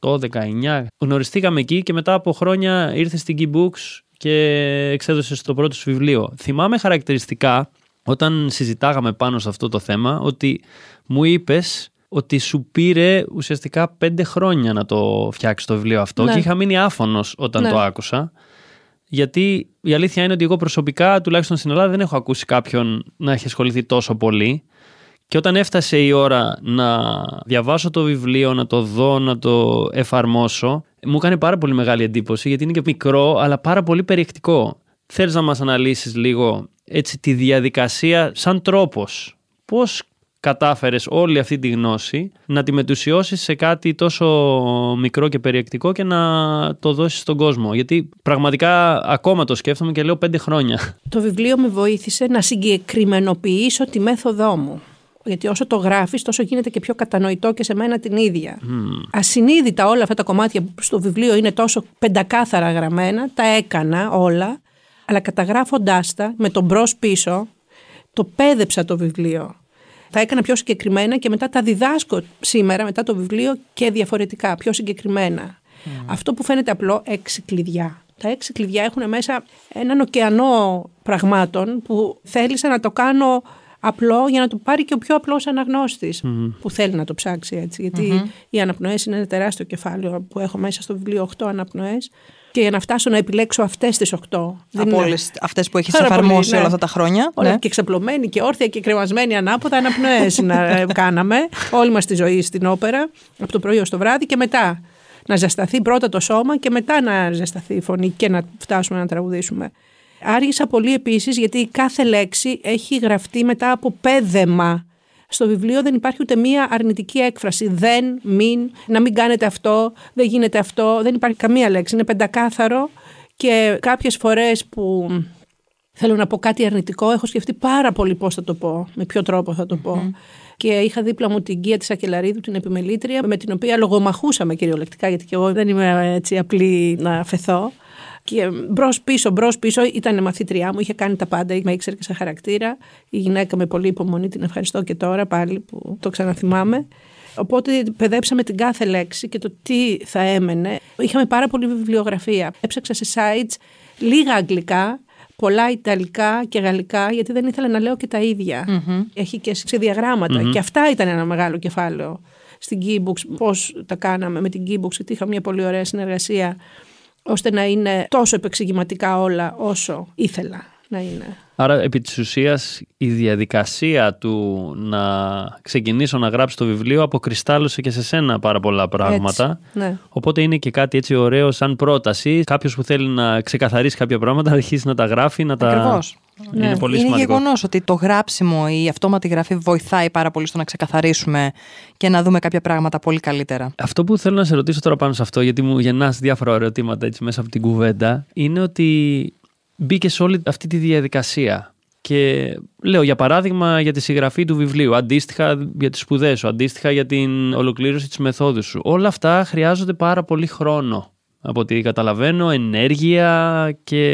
2018-19. Γνωριστήκαμε εκεί και μετά από χρόνια ήρθε στην Key Books και εξέδωσε το πρώτο σου βιβλίο. Θυμάμαι χαρακτηριστικά όταν συζητάγαμε πάνω σε αυτό το θέμα ότι μου είπες ότι σου πήρε ουσιαστικά πέντε χρόνια να το φτιάξεις το βιβλίο αυτό ναι. και είχα μείνει άφωνος όταν ναι. το άκουσα. Γιατί η αλήθεια είναι ότι εγώ προσωπικά, τουλάχιστον στην Ελλάδα, δεν έχω ακούσει κάποιον να έχει ασχοληθεί τόσο πολύ. Και όταν έφτασε η ώρα να διαβάσω το βιβλίο, να το δω, να το εφαρμόσω, μου έκανε πάρα πολύ μεγάλη εντύπωση γιατί είναι και μικρό, αλλά πάρα πολύ περιεκτικό. Θέλεις να μας αναλύσεις λίγο έτσι τη διαδικασία σαν τρόπος. Πώς κατάφερες όλη αυτή τη γνώση να τη μετουσιώσεις σε κάτι τόσο μικρό και περιεκτικό και να το δώσεις στον κόσμο. Γιατί πραγματικά ακόμα το σκέφτομαι και λέω πέντε χρόνια. Το βιβλίο με βοήθησε να συγκεκριμενοποιήσω τη μέθοδό μου. Γιατί όσο το γράφεις τόσο γίνεται και πιο κατανοητό και σε μένα την ίδια. Mm. Ασυνείδητα όλα αυτά τα κομμάτια που στο βιβλίο είναι τόσο πεντακάθαρα γραμμένα, τα έκανα όλα, αλλά καταγράφοντάς τα με τον μπρος πίσω, το πέδεψα το βιβλίο τα έκανα πιο συγκεκριμένα και μετά τα διδάσκω σήμερα μετά το βιβλίο και διαφορετικά, πιο συγκεκριμένα. Αυτό που φαίνεται απλό, έξι κλειδιά. Τα έξι κλειδιά έχουν μέσα έναν ωκεανό πραγμάτων που θέλησα να το κάνω απλό για να το πάρει και ο πιο απλός αναγνώστης που θέλει να το ψάξει έτσι. Γιατί οι αναπνοές είναι ένα τεράστιο κεφάλαιο που έχω μέσα στο βιβλίο 8 αναπνοές και για να φτάσω να επιλέξω αυτές τις 8. Από όλες αυτές που έχεις εφαρμόσει ναι. όλα αυτά τα χρόνια. Όλα ναι. και ξαπλωμένη και όρθια και κρεμασμένη ανάποδα αναπνοές να ε, κάναμε όλη μας τη ζωή στην όπερα, από το πρωί ως το βράδυ και μετά. Να ζεσταθεί πρώτα το σώμα και μετά να ζεσταθεί η φωνή και να φτάσουμε να τραγουδήσουμε. Άργησα πολύ επίσης γιατί κάθε λέξη έχει γραφτεί μετά από πέδεμα στο βιβλίο δεν υπάρχει ούτε μία αρνητική έκφραση. Δεν, μην, να μην κάνετε αυτό, δεν γίνεται αυτό. Δεν υπάρχει καμία λέξη. Είναι πεντακάθαρο και κάποιες φορές που θέλω να πω κάτι αρνητικό, έχω σκεφτεί πάρα πολύ πώς θα το πω, με ποιο τρόπο θα το πω. Και είχα δίπλα μου την Κία της Ακελαρίδου, την επιμελήτρια, με την οποία λογομαχούσαμε κυριολεκτικά, γιατί και εγώ δεν είμαι έτσι απλή να φεθώ. Και μπρος πίσω, μπρος πίσω ήταν μαθήτριά μου, είχε κάνει τα πάντα, με ήξερε και σε χαρακτήρα. Η γυναίκα με πολύ υπομονή, την ευχαριστώ και τώρα πάλι που το ξαναθυμάμαι. Οπότε παιδέψαμε την κάθε λέξη και το τι θα έμενε. Είχαμε πάρα πολύ βιβλιογραφία. Έψαξα σε sites λίγα αγγλικά, πολλά ιταλικά και γαλλικά, γιατί δεν ήθελα να λέω και τα ίδια. Mm-hmm. Έχει και σε διαγραμματα Και αυτά ήταν ένα μεγάλο κεφάλαιο στην Keybooks, πώς τα κάναμε με την Keybooks, γιατί είχα μια πολύ ωραία συνεργασία ώστε να είναι τόσο επεξηγηματικά όλα όσο ήθελα να είναι. Άρα επί της ουσίας η διαδικασία του να ξεκινήσω να γράψω το βιβλίο αποκριστάλλωσε και σε σένα πάρα πολλά πράγματα. ναι. Οπότε είναι και κάτι έτσι ωραίο σαν πρόταση. Κάποιος που θέλει να ξεκαθαρίσει κάποια πράγματα αρχίσει να τα γράφει, να τα... Ακριβώς. Είναι ναι. πολύ είναι γεγονός ότι το γράψιμο, η αυτόματη γραφή βοηθάει πάρα πολύ στο να ξεκαθαρίσουμε και να δούμε κάποια πράγματα πολύ καλύτερα. Αυτό που θέλω να σε ρωτήσω τώρα πάνω σε αυτό, γιατί μου γεννάς διάφορα ερωτήματα έτσι μέσα από την κουβέντα, είναι ότι μπήκε σε όλη αυτή τη διαδικασία. Και λέω για παράδειγμα για τη συγγραφή του βιβλίου, αντίστοιχα για τις σπουδές σου, αντίστοιχα για την ολοκλήρωση της μεθόδου σου. Όλα αυτά χρειάζονται πάρα πολύ χρόνο. Από ό,τι καταλαβαίνω, ενέργεια και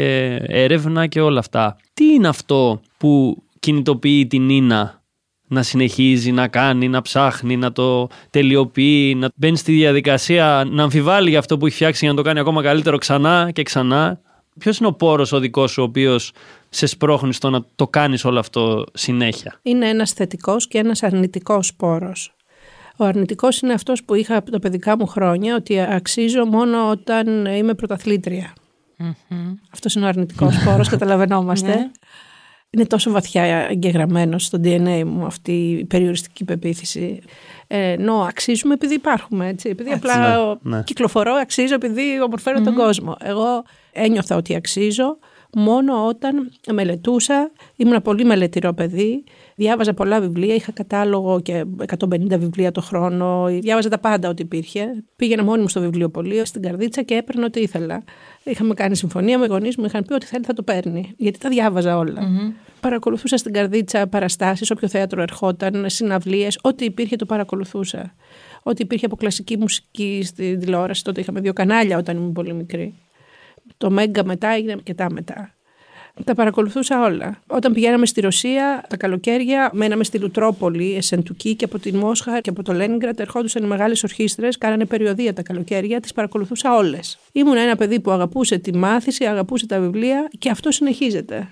έρευνα και όλα αυτά. Τι είναι αυτό που κινητοποιεί την Νίνα να συνεχίζει, να κάνει, να ψάχνει, να το τελειοποιεί, να μπαίνει στη διαδικασία, να αμφιβάλλει για αυτό που έχει φτιάξει για να το κάνει ακόμα καλύτερο ξανά και ξανά; Ποιος είναι ο πόρος ο δικός σου, ο οποίος σε σπρώχνει στο να το κάνεις όλο αυτό συνέχεια; Είναι ένας θετικός και ένας αρνητικός πόρος. Ο αρνητικός είναι αυτός που είχα από τα παιδικά μου χρόνια, ότι αξίζω μόνο όταν είμαι πρωταθλήτρια. Mm-hmm. Αυτός είναι ο αρνητικός πόρος, καταλαβαίνόμαστε. Ναι. Είναι τόσο βαθιά εγγεγραμμένο στο DNA μου αυτή η περιοριστική πεποίθηση. Ε, ενώ αξίζουμε επειδή υπάρχουμε. Έτσι. Επειδή έτσι, απλά ναι, ναι. κυκλοφορώ, αξίζω επειδή ομορφαίνω mm-hmm. τον κόσμο. Εγώ ένιωθα ότι αξίζω μόνο όταν μελετούσα. Ήμουν πολύ μελετηρό παιδί. Διάβαζα πολλά βιβλία. Είχα κατάλογο και 150 βιβλία το χρόνο. Διάβαζα τα πάντα ό,τι υπήρχε. Πήγαινα μόνη μου στο βιβλιοπωλείο, στην καρδίτσα και έπαιρνα ό,τι ήθελα. Είχαμε κάνει συμφωνία με γονείς μου. Είχαν πει ότι θέλει θα το παίρνει. Γιατί τα διάβαζα όλα. Mm-hmm. Παρακολουθούσα στην καρδίτσα παραστάσεις, όποιο θέατρο ερχόταν, συναυλίες. Ό,τι υπήρχε το παρακολουθούσα. Ό,τι υπήρχε από κλασική μουσική στην τηλεόραση. Τότε είχαμε δύο κανάλια όταν ήμουν πολύ μικρή. Το Μέγκα μετά έγινε αρκετά μετά. Τα παρακολουθούσα όλα. Όταν πηγαίναμε στη Ρωσία, τα καλοκαίρια, μέναμε στη Λουτρόπολη, Εσεντουκή και από τη Μόσχα και από το Λένιγκρατ ερχόντουσαν οι μεγάλες ορχήστρες, κάνανε περιοδία τα καλοκαίρια, τις παρακολουθούσα όλες. Ήμουν ένα παιδί που αγαπούσε τη μάθηση, αγαπούσε τα βιβλία και αυτό συνεχίζεται.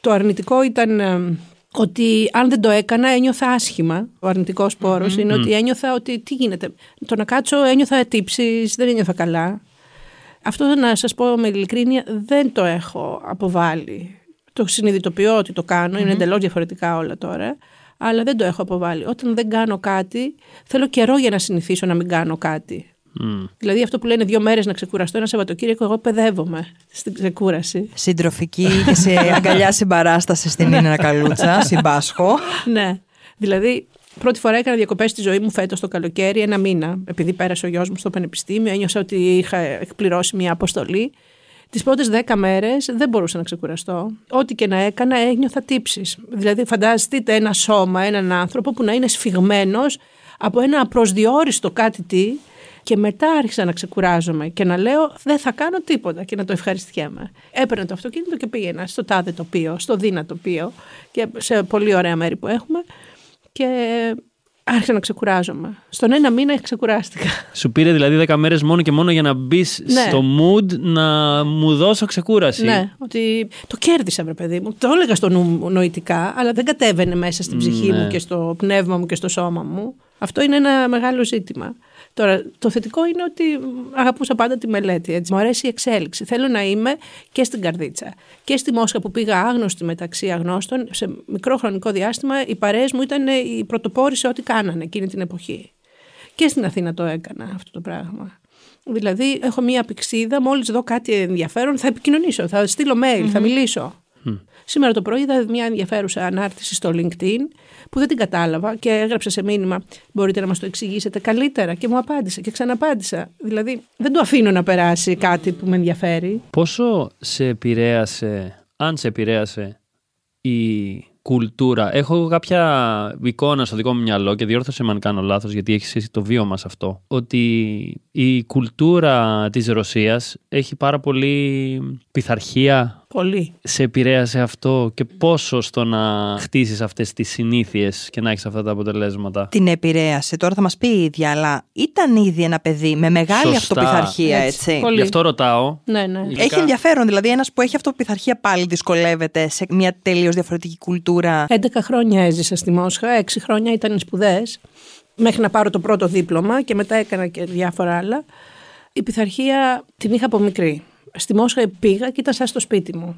Το αρνητικό ήταν ε, ότι αν δεν το έκανα ένιωθα άσχημα. Ο αρνητικός είναι ότι ένιωθα ότι τι γίνεται. Το να κάτσω ένιωθα τύψεις, δεν ένιωθα καλά. Αυτό να σας πω με ειλικρίνεια δεν το έχω αποβάλει. Το συνειδητοποιώ ότι το κάνω, είναι εντελώς διαφορετικά όλα τώρα. αλλά δεν το έχω αποβάλει. Όταν δεν κάνω κάτι, θέλω καιρό για να συνηθίσω να μην κάνω κάτι. Mm. Δηλαδή αυτό που λένε δύο μέρες να ξεκουραστώ ένα Σαββατοκύριακο, εγώ παιδεύομαι στην ξεκούραση. Συντροφική και σε αγκαλιά συμπαράσταση στην Νίνα Καλούτσα, συμπάσχω. ναι. Δηλαδή, πρώτη φορά έκανα διακοπές στη ζωή μου φέτος το καλοκαίρι, ένα μήνα. Επειδή πέρασε ο γιος μου στο πανεπιστήμιο, ένιωσα ότι είχα εκπληρώσει μια αποστολή. Τις πρώτες δέκα μέρες δεν μπορούσα να ξεκουραστώ. Ό,τι και να έκανα, ένιωθα τύψεις. Δηλαδή, φανταστείτε ένα σώμα, έναν άνθρωπο που να είναι σφιγμένος από ένα απροσδιόριστο κάτι τι και μετά άρχισα να ξεκουράζομαι και να λέω δεν θα κάνω τίποτα και να το ευχαριστιέμαι. Έπαιρνα το αυτοκίνητο και πήγαινα στο τάδε τοπίο, στο δίνα τοπίο και σε πολύ ωραία μέρη που έχουμε και άρχισα να ξεκουράζομαι. Στον ένα μήνα ξεκουράστηκα. Σου πήρε δηλαδή 10 μέρες μόνο και μόνο για να μπεις ναι. στο mood να μου δώσω ξεκούραση. Ναι, ότι το κέρδισα, βρε παιδί μου. Το έλεγα στο νου νοητικά, αλλά δεν κατέβαινε μέσα στην ψυχή ναι. μου και στο πνεύμα μου και στο σώμα μου. Αυτό είναι ένα μεγάλο ζήτημα. Τώρα, το θετικό είναι ότι αγαπούσα πάντα τη μελέτη. Έτσι. Μου αρέσει η εξέλιξη. Θέλω να είμαι και στην Καρδίτσα. Και στη Μόσχα που πήγα άγνωστη μεταξύ αγνώστων, σε μικρό χρονικό διάστημα, οι παρέες μου ήταν οι πρωτοπόροι σε ό,τι κάνανε εκείνη την εποχή. Και στην Αθήνα το έκανα αυτό το πράγμα. Δηλαδή, έχω μία πηξίδα, μόλις δω κάτι ενδιαφέρον, θα επικοινωνήσω, θα στείλω mail, θα μιλήσω. Σήμερα το πρωί είδα μια ενδιαφέρουσα ανάρτηση στο LinkedIn που δεν την κατάλαβα και έγραψε σε μήνυμα μπορείτε να μας το εξηγήσετε καλύτερα και μου απάντησε και ξαναπάντησα. Δηλαδή δεν το αφήνω να περάσει κάτι που με ενδιαφέρει. Πόσο σε επηρέασε, αν σε επηρέασε η κουλτούρα; Έχω κάποια εικόνα στο δικό μου μυαλό και διόρθωσε με αν κάνω λάθος, γιατί έχεις εσύ το βίωμα σε αυτό. Ότι η κουλτούρα της Ρωσίας έχει πάρα πολύ πειθαρχία. Πολύ. Σε επηρέασε αυτό και πόσο στο να χτίσεις αυτές τις συνήθειες και να έχεις αυτά τα αποτελέσματα; Την επηρέασε. Τώρα θα μας πει η ίδια, αλλά ήταν ήδη ένα παιδί με μεγάλη Σωστά. αυτοπιθαρχία, έτσι. έτσι. Γι' αυτό ρωτάω. Ναι, ναι. Έχει ενδιαφέρον. Δηλαδή, ένας που έχει αυτοπιθαρχία πάλι δυσκολεύεται σε μια τελείως διαφορετική κουλτούρα. 11 χρόνια έζησα στη Μόσχα, 6 χρόνια ήταν σπουδές μέχρι να πάρω το πρώτο δίπλωμα και μετά έκανα και διάφορα άλλα. Η πειθαρχία την είχα από μικρή. Στη Μόσχα πήγα και ήταν σαν στο σπίτι μου.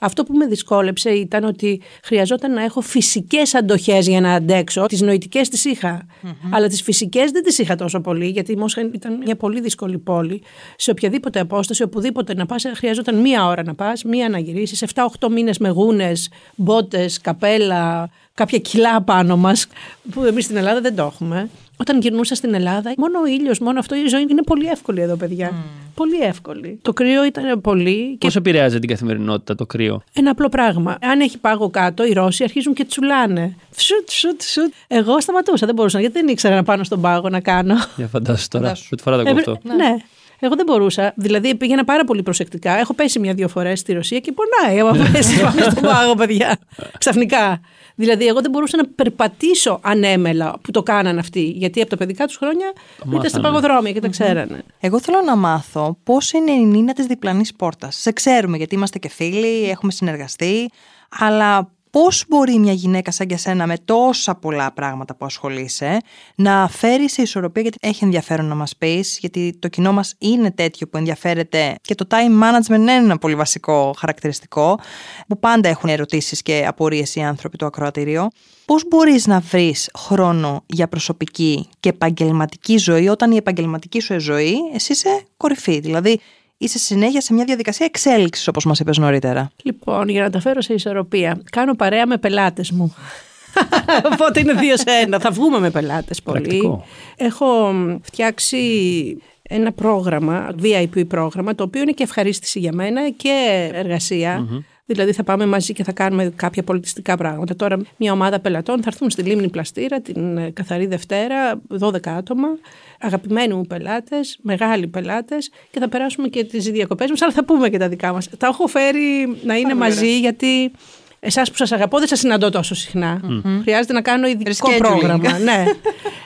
Αυτό που με δυσκόλεψε ήταν ότι χρειαζόταν να έχω φυσικές αντοχές για να αντέξω. Τις νοητικές τις είχα. Αλλά τις φυσικές δεν τις είχα τόσο πολύ, γιατί η Μόσχα ήταν μια πολύ δύσκολη πόλη. Σε οποιαδήποτε απόσταση, οπουδήποτε να πας, χρειαζόταν μία ώρα να πας, μία να γυρίσεις. 7-8 μήνες με γούνες, μπότες, καπέλα, κάποια κιλά πάνω μας, που εμείς στην Ελλάδα δεν το έχουμε. Όταν γυρνούσα στην Ελλάδα, μόνο ο ήλιος, μόνο αυτό η ζωή είναι πολύ εύκολη εδώ, παιδιά. Πολύ εύκολη. Το κρύο ήταν πολύ. Πώς επηρεάζει την καθημερινότητα το κρύο, Ένα απλό πράγμα. Αν έχει πάγο κάτω, οι Ρώσοι αρχίζουν και τσουλάνε. Φσουτ, σουτ, σουτ. Εγώ σταματούσα, δεν μπορούσα, γιατί δεν ήξερα να πάνω στον πάγο να κάνω. Για φαντάσου τώρα. Πρώτη φορά το ακούω ναι. ναι. Εγώ δεν μπορούσα. Δηλαδή πήγαινα πάρα πολύ προσεκτικά. Έχω πέσει μια-δύο φορές στη Ρωσία και πονάει. Άμα πέσει πάνω στον πάγο, παιδιά. Ξαφνικά. Δηλαδή, εγώ δεν μπορούσα να περπατήσω ανέμελα που το κάναν αυτοί. Γιατί από τα παιδικά τους χρόνια ήταν στα παγοδρόμια και τα ξέρανε. Εγώ θέλω να μάθω πώς είναι η Νίνα της διπλανής πόρτας. Σε ξέρουμε γιατί είμαστε και φίλοι, έχουμε συνεργαστεί. Αλλά Πώς μπορεί μια γυναίκα σαν και σένα με τόσα πολλά πράγματα που ασχολείσαι να φέρει σε ισορροπία γιατί έχει ενδιαφέρον να μας πεις, γιατί το κοινό μας είναι τέτοιο που ενδιαφέρεται και το time management είναι ένα πολύ βασικό χαρακτηριστικό που πάντα έχουν ερωτήσεις και απορίες οι άνθρωποι του ακροατήριο. Πώς μπορείς να βρεις χρόνο για προσωπική και επαγγελματική ζωή όταν η επαγγελματική σου ζωή εσύ είσαι κορυφή. Δηλαδή είσαι συνέχεια σε μια διαδικασία εξέλιξης, όπως μας είπες νωρίτερα. Λοιπόν, για να τα φέρω σε ισορροπία, κάνω παρέα με πελάτες μου. Οπότε είναι δύο σε ένα. Θα βγούμε με πελάτες πολύ. Έχω φτιάξει ένα πρόγραμμα, VIP πρόγραμμα, το οποίο είναι και ευχαρίστηση για μένα και εργασια Δηλαδή θα πάμε μαζί και θα κάνουμε κάποια πολιτιστικά πράγματα. Τώρα μια ομάδα πελατών θα έρθουν στη Λίμνη Πλαστήρα την ε, καθαρή Δευτέρα, 12 άτομα, αγαπημένοι μου πελάτες, μεγάλοι πελάτες και θα περάσουμε και τις διακοπές μας, αλλά θα πούμε και τα δικά μας. Τα έχω φέρει να είναι μαζί γιατί εσάς που σας αγαπώ δεν σας συναντώ τόσο Χρειάζεται να κάνω ειδικό πρόγραμμα. ναι.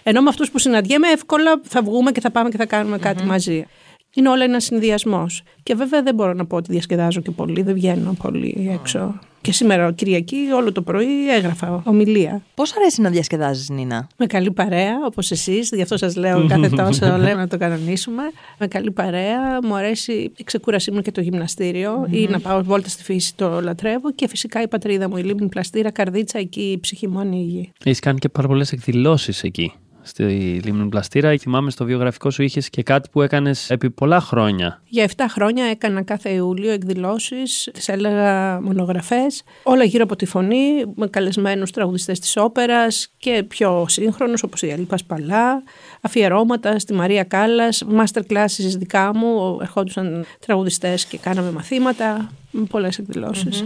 Ενώ με αυτούς που συναντιέμαι εύκολα θα βγούμε και θα πάμε και θα κάνουμε κάτι μαζί. Είναι όλα ένα συνδυασμός. Και βέβαια δεν μπορώ να πω ότι διασκεδάζω και πολύ, δεν βγαίνω πολύ έξω. Και σήμερα Κυριακή όλο το πρωί έγραφα ομιλία. Πώς αρέσει να διασκεδάζεις, Νίνα; Με καλή παρέα, όπως εσείς. Γι' αυτό σας λέω κάθε τόσο λέω να το κανονίσουμε. Με καλή παρέα. Μου αρέσει η ξεκούρασή μου και το γυμναστήριο ή να πάω βόλτα στη φύση, το λατρεύω. Και φυσικά η πατρίδα μου, η λίμνη πλαστήρα, καρδίτσα εκεί, η ψυχή μου ανοίγει. Έχεις κάνει και πάρα πολλές εκδηλώσεις εκεί στη Λίμνη Πλαστήρα. Θυμάμαι στο βιογραφικό σου είχες και κάτι που έκανες επί πολλά χρόνια. Για 7 χρόνια έκανα κάθε Ιούλιο εκδηλώσεις, τις έλεγα μονογραφές. Όλα γύρω από τη φωνή, με καλεσμένους τραγουδιστές της όπερας και πιο σύγχρονους όπως η Αλίπα Σπαλά, αφιερώματα στη Μαρία Κάλλας, master classes δικά μου. Ερχόντουσαν τραγουδιστές και κάναμε μαθήματα. Με πολλές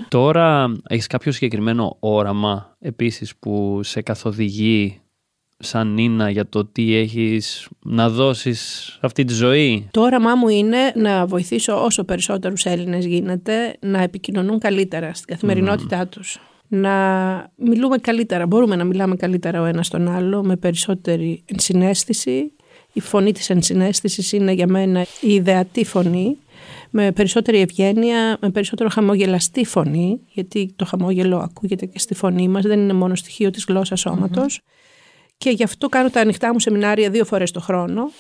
Τώρα έχεις κάποιο συγκεκριμένο όραμα επίσης που σε καθοδηγεί σαν Νίνα για το τι έχεις να δώσεις αυτή τη ζωή. Το όραμά μου είναι να βοηθήσω όσο περισσότερους Έλληνες γίνεται να επικοινωνούν καλύτερα στην καθημερινότητά τους. Να μιλούμε καλύτερα, μπορούμε να μιλάμε καλύτερα ο ένας τον άλλο με περισσότερη ενσυναίσθηση. Η φωνή της ενσυναίσθησης είναι για μένα η ιδεατή φωνή με περισσότερη ευγένεια, με περισσότερο χαμογελαστή φωνή, γιατί το χαμόγελο ακούγεται και στη φωνή μας, δεν είναι μόνο στοιχείο της γλώσσας σώματος και γι' αυτό κάνω τα ανοιχτά μου σεμινάρια δύο φορές το χρόνο.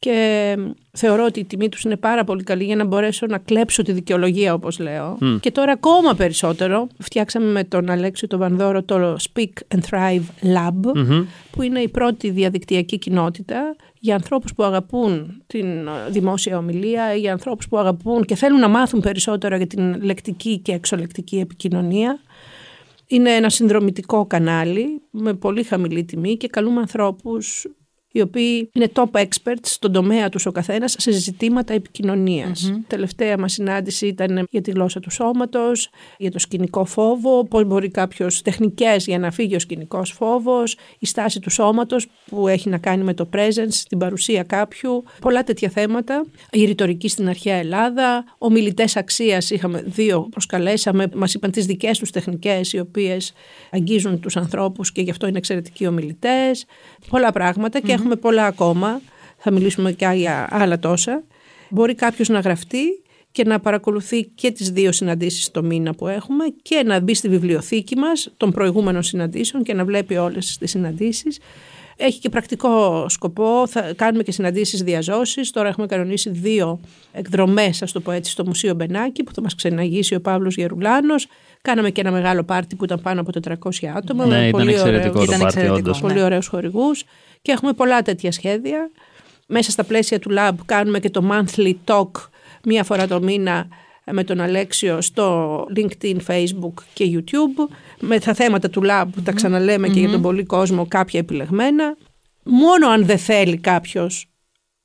Και θεωρώ ότι η τιμή τους είναι πάρα πολύ καλή για να μπορέσω να κλέψω τη δικαιολογία όπως λέω. Και τώρα ακόμα περισσότερο φτιάξαμε με τον Αλέξιο τον Βανδόρο το Speak and Thrive Lab που είναι η πρώτη διαδικτυακή κοινότητα για ανθρώπους που αγαπούν την δημόσια ομιλία, για ανθρώπους που αγαπούν και θέλουν να μάθουν περισσότερο για την λεκτική και εξολεκτική επικοινωνία είναι ένα συνδρομητικό κανάλι με πολύ χαμηλή τιμή και καλούμε ανθρώπους οι οποίοι είναι top experts στον τομέα τους ο καθένας σε ζητήματα Τελευταία μας συνάντηση ήταν για τη γλώσσα του σώματος, για το σκηνικό φόβο, πώς μπορεί κάποιος τεχνικές για να φύγει ο σκηνικός φόβος, η στάση του σώματος που έχει να κάνει με το presence, την παρουσία κάποιου, πολλά τέτοια θέματα. Η ρητορική στην αρχαία Ελλάδα, ομιλητές αξίας είχαμε δύο προσκαλέσαμε, μας είπαν τις δικές τους τεχνικές οι οποίες αγγίζουν τους ανθρώπους και γι' αυτό είναι εξαιρετικοί ομιλητές. Πολλά πράγματα και έχουμε πολλά ακόμα. Θα μιλήσουμε και για άλλα τόσα. Μπορεί κάποιος να γραφτεί και να παρακολουθεί και τις δύο συναντήσεις το μήνα που έχουμε και να μπει στη βιβλιοθήκη μας των προηγούμενων συναντήσεων και να βλέπει όλες τις συναντήσεις. Έχει και πρακτικό σκοπό, θα κάνουμε και συναντήσεις διαζώσεις. Τώρα έχουμε κανονίσει δύο εκδρομές, ας το πω έτσι, στο Μουσείο Μπενάκη που θα μας ξεναγήσει ο Παύλος Γερουλάνος. Κάναμε και ένα μεγάλο πάρτι που ήταν πάνω από 400 άτομα. Ναι, ήταν πολύ εξαιρετικό ωραίο, το πάρτι, Πολύ ωραίους χορηγούς. Και έχουμε πολλά τέτοια σχέδια. Μέσα στα πλαίσια του Lab κάνουμε και το monthly talk μία φορά το μήνα με τον Αλέξιο στο LinkedIn, Facebook και YouTube. Με τα θέματα του Lab τα ξαναλεμε και για τον πολύ κόσμο κάποια επιλεγμένα. Μόνο αν δεν θέλει κάποιος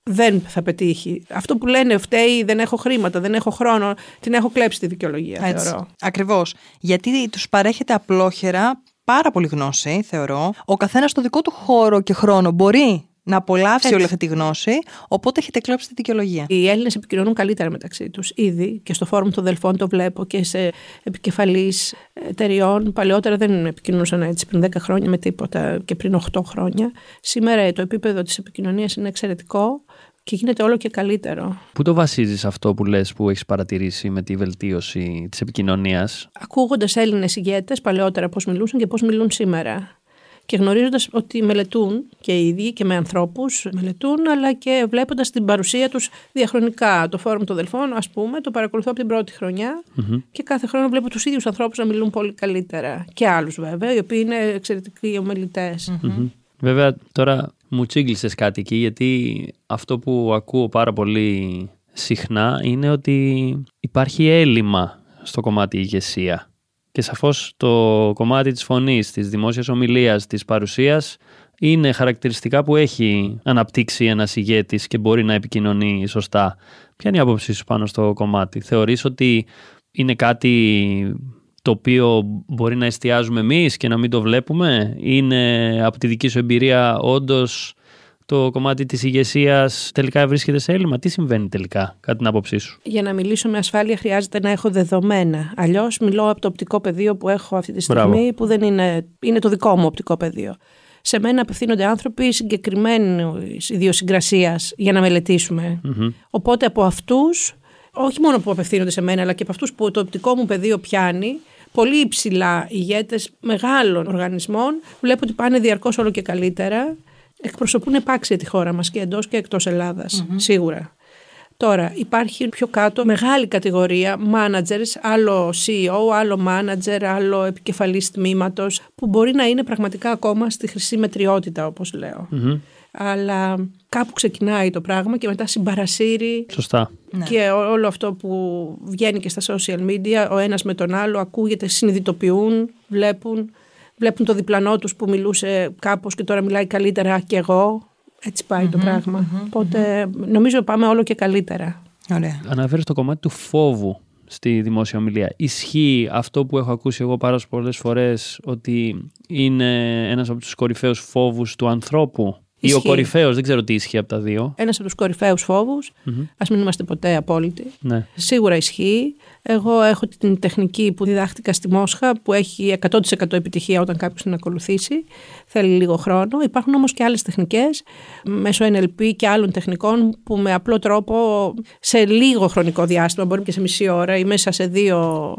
δεν θα πετύχει. Αυτό που λένε φταίει, δεν έχω χρήματα, δεν έχω χρόνο, την έχω κλέψει τη δικαιολογία, Έτσι. θεωρώ. Ακριβώς. Γιατί τους παρέχεται απλόχερα πάρα πολύ γνώση, θεωρώ. Ο καθένας στο δικό του χώρο και χρόνο μπορεί να απολαύσει Έτσι. όλη αυτή τη γνώση, οπότε έχετε κλέψει τη δικαιολογία. Οι Έλληνες επικοινωνούν καλύτερα μεταξύ τους ήδη και στο φόρουμ των Δελφών το βλέπω και σε επικεφαλής εταιριών. Παλαιότερα δεν επικοινωνούσαν έτσι πριν 10 χρόνια με τίποτα και πριν 8 χρόνια. Σήμερα το επίπεδο της επικοινωνίας είναι εξαιρετικό και γίνεται όλο και καλύτερο. Πού το βασίζεις αυτό που λες που έχεις παρατηρήσει με τη βελτίωση της επικοινωνίας; Ακούγοντας Έλληνες ηγέτες παλαιότερα πώς μιλούσαν και πώς μιλούν σήμερα. Και γνωρίζοντας ότι μελετούν και οι ίδιοι και με ανθρώπους μελετούν, αλλά και βλέποντας την παρουσία τους διαχρονικά. Το Φόρουμ των Δελφών, ας πούμε, το παρακολουθώ από την πρώτη και κάθε χρόνο βλέπω τους ίδιους ανθρώπους να μιλούν πολύ καλύτερα. Και άλλους βέβαια, οι οποίοι είναι εξαιρετικοί Βέβαια, τώρα μου τσίγκλισε κάτι εκεί, γιατί αυτό που ακούω πάρα πολύ συχνά είναι ότι υπάρχει έλλειμμα στο κομμάτι ηγεσία. Και σαφώς το κομμάτι της φωνής, της δημόσιας ομιλίας, της παρουσίας είναι χαρακτηριστικά που έχει αναπτύξει ένας ηγέτης και μπορεί να επικοινωνεί σωστά. Ποια είναι η άποψή σου πάνω στο κομμάτι; Θεωρείς ότι είναι κάτι το οποίο μπορεί να εστιάζουμε εμείς και να μην το βλέπουμε. Είναι από τη δική σου εμπειρία όντως το κομμάτι της ηγεσίας τελικά βρίσκεται σε έλλειμμα; Τι συμβαίνει τελικά, κατά την άποψή σου; Για να μιλήσω με ασφάλεια χρειάζεται να έχω δεδομένα. Αλλιώς μιλώ από το οπτικό πεδίο που έχω αυτή τη στιγμή, που δεν είναι, είναι το δικό μου οπτικό πεδίο. Σε μένα απευθύνονται άνθρωποι συγκεκριμένης ιδιοσυγκρασίας για να μελετησουμε Οπότε από αυτούς, όχι μόνο που απευθύνονται σε μένα, αλλά και από αυτούς που το οπτικό μου πεδίο πιάνει, πολύ υψηλά ηγέτες μεγάλων οργανισμών. Βλέπω ότι πάνε διαρκώς όλο και καλύτερα. Εκπροσωπούν επάξια τη χώρα μας και εντός και εκτός σίγουρα. Τώρα, υπάρχει πιο κάτω μεγάλη κατηγορία managers, άλλο CEO, άλλο manager, άλλο επικεφαλής τμήματος, που μπορεί να είναι πραγματικά ακόμα στη χρυσή μετριότητα, όπως Αλλά κάπου ξεκινάει το πράγμα και μετά συμπαρασύρει. Σωστά. Ναι. Και όλο αυτό που βγαίνει και στα social media, ο ένας με τον άλλο, ακούγεται, συνειδητοποιούν, βλέπουν, βλέπουν το διπλανό τους που μιλούσε κάπως και τώρα μιλάει καλύτερα και εγώ. Έτσι το πραγμα οποτε νομίζω πάμε όλο και καλύτερα. Ωραία. Αναφέρεις το κομμάτι του φόβου στη δημόσια ομιλία. Ισχύει αυτό που έχω ακούσει εγώ πάρα πολλές φορές ότι είναι ένας από τους κορυφαίους φόβους του ανθρώπου; Ή ο κορυφαίος, δεν ξέρω τι ισχύει από τα δύο. Ένας από τους κορυφαίους φόβους. Mm-hmm. Α μην είμαστε ποτέ απόλυτοι. Ναι. Σίγουρα ισχύει. Εγώ έχω την τεχνική που διδάχτηκα στη Μόσχα, που έχει 100% επιτυχία όταν κάποιος την ακολουθήσει. Θέλει λίγο χρόνο. Υπάρχουν όμως και άλλες τεχνικές, μέσω NLP και άλλων τεχνικών, που με απλό τρόπο σε λίγο χρονικό διάστημα, μπορεί και σε μισή ώρα ή μέσα σε δύο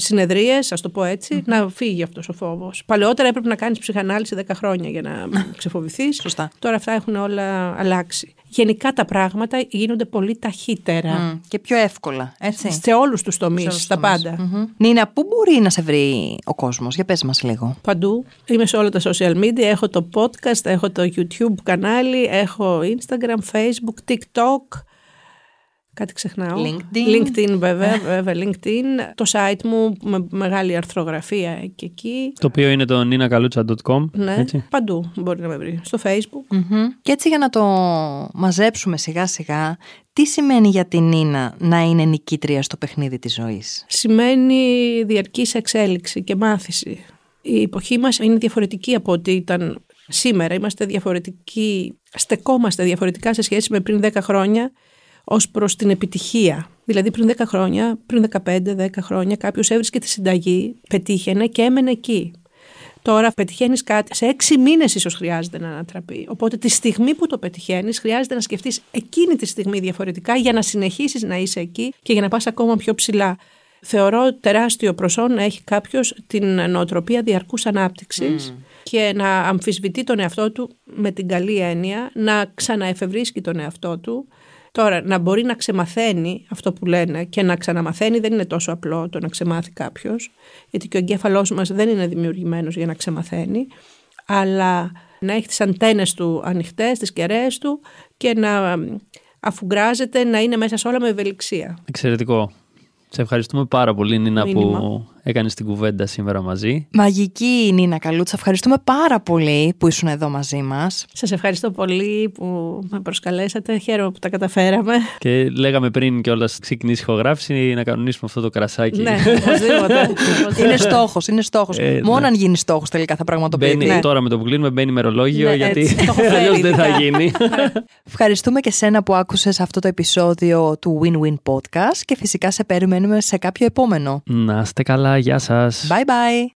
συνεδρίες, ας το πω ετσι να φύγει αυτός ο φόβος. Παλαιότερα έπρεπε να κάνεις ψυχανάλυση 10 χρόνια για να ξεφοβηθείς. Σωστά. Τώρα αυτά έχουν όλα αλλάξει. Γενικά τα πράγματα γίνονται πολύ ταχύτερα. Και πιο εύκολα, έτσι. Σε όλους τους τομείς, στα πάντα. Mm-hmm. Νίνα, πού μπορεί να σε βρει ο κόσμος, για πες μας λίγο. Παντού. Είμαι σε όλα τα social media. Έχω το podcast, έχω το YouTube κανάλι, έχω Instagram, Facebook, TikTok. Κάτι ξεχνάω. LinkedIn. LinkedIn βέβαια, βέβαια LinkedIn. Το site μου με μεγάλη αρθρογραφία και εκεί. Το οποίο είναι το ninakalucha.com. Ναι, έτσι. παντού μπορεί να με βρει. Στο facebook. Και έτσι για να το μαζέψουμε σιγά σιγά, τι σημαίνει για την Νίνα να είναι νικήτρια στο παιχνίδι της ζωής; Σημαίνει διαρκής εξέλιξη και μάθηση. Η εποχή μας είναι διαφορετική από ό,τι ήταν σήμερα. Είμαστε διαφορετικοί, στεκόμαστε διαφορετικά σε σχέση με πριν 10 χρόνια ως προς την επιτυχία. Δηλαδή πριν 10 χρόνια, πριν 15-10 χρόνια κάποιος έβρισκε τη συνταγή, πετύχαινε και έμενε εκεί. Τώρα πετυχαίνεις κάτι, σε έξι μήνες ίσως χρειάζεται να ανατραπεί. Οπότε τη στιγμή που το πετυχαίνεις, χρειάζεται να σκεφτείς εκείνη τη στιγμή διαφορετικά για να συνεχίσεις να είσαι εκεί και για να πας ακόμα πιο ψηλά. Θεωρώ τεράστιο προσόν να έχει κάποιος την νοοτροπία διαρκούς ανάπτυξης και να αμφισβητεί τον εαυτό του με την καλή έννοια, να ξαναεφευρίσκει τον εαυτό του, Τώρα, να μπορεί να ξεμαθαίνει αυτό που λένε και να ξαναμαθαίνει δεν είναι τόσο απλό το να ξεμάθει κάποιος, γιατί και ο εγκέφαλός μας δεν είναι δημιουργημένος για να ξεμαθαίνει, αλλά να έχει τις αντένες του ανοιχτές, τις κεραίες του και να αφουγκράζεται να είναι μέσα σε όλα με ευελιξία. Εξαιρετικό. Σε ευχαριστούμε πάρα πολύ, Νίνα, που έκανες την κουβέντα σήμερα μαζί. Μαγική η Νίνα Καλούτσα. Ευχαριστούμε πάρα πολύ που ήσουν εδώ μαζί μας. Σας ευχαριστώ πολύ που με προσκαλέσατε. Χαίρομαι που τα καταφέραμε. Και λέγαμε πριν κιόλας ξεκινήσει η ηχογράφηση να κανονίσουμε αυτό το κρασάκι. Ναι, οπωσδήποτε. είναι στόχος, είναι στόχος. Ε, Μόνο ναι. αν γίνει στόχος τελικά θα πραγματοποιηθεί. Ναι. Τώρα με το που κλείνουμε μπαίνει μερολόγιο ναι, γιατί αλλιώς δεν θα γίνει. Ευχαριστούμε και σένα που άκουσες αυτό το επεισόδιο του Win-Win Podcast και φυσικά σε περιμένουμε σε κάποιο επόμενο. Να είστε καλά, γεια σας. Bye bye.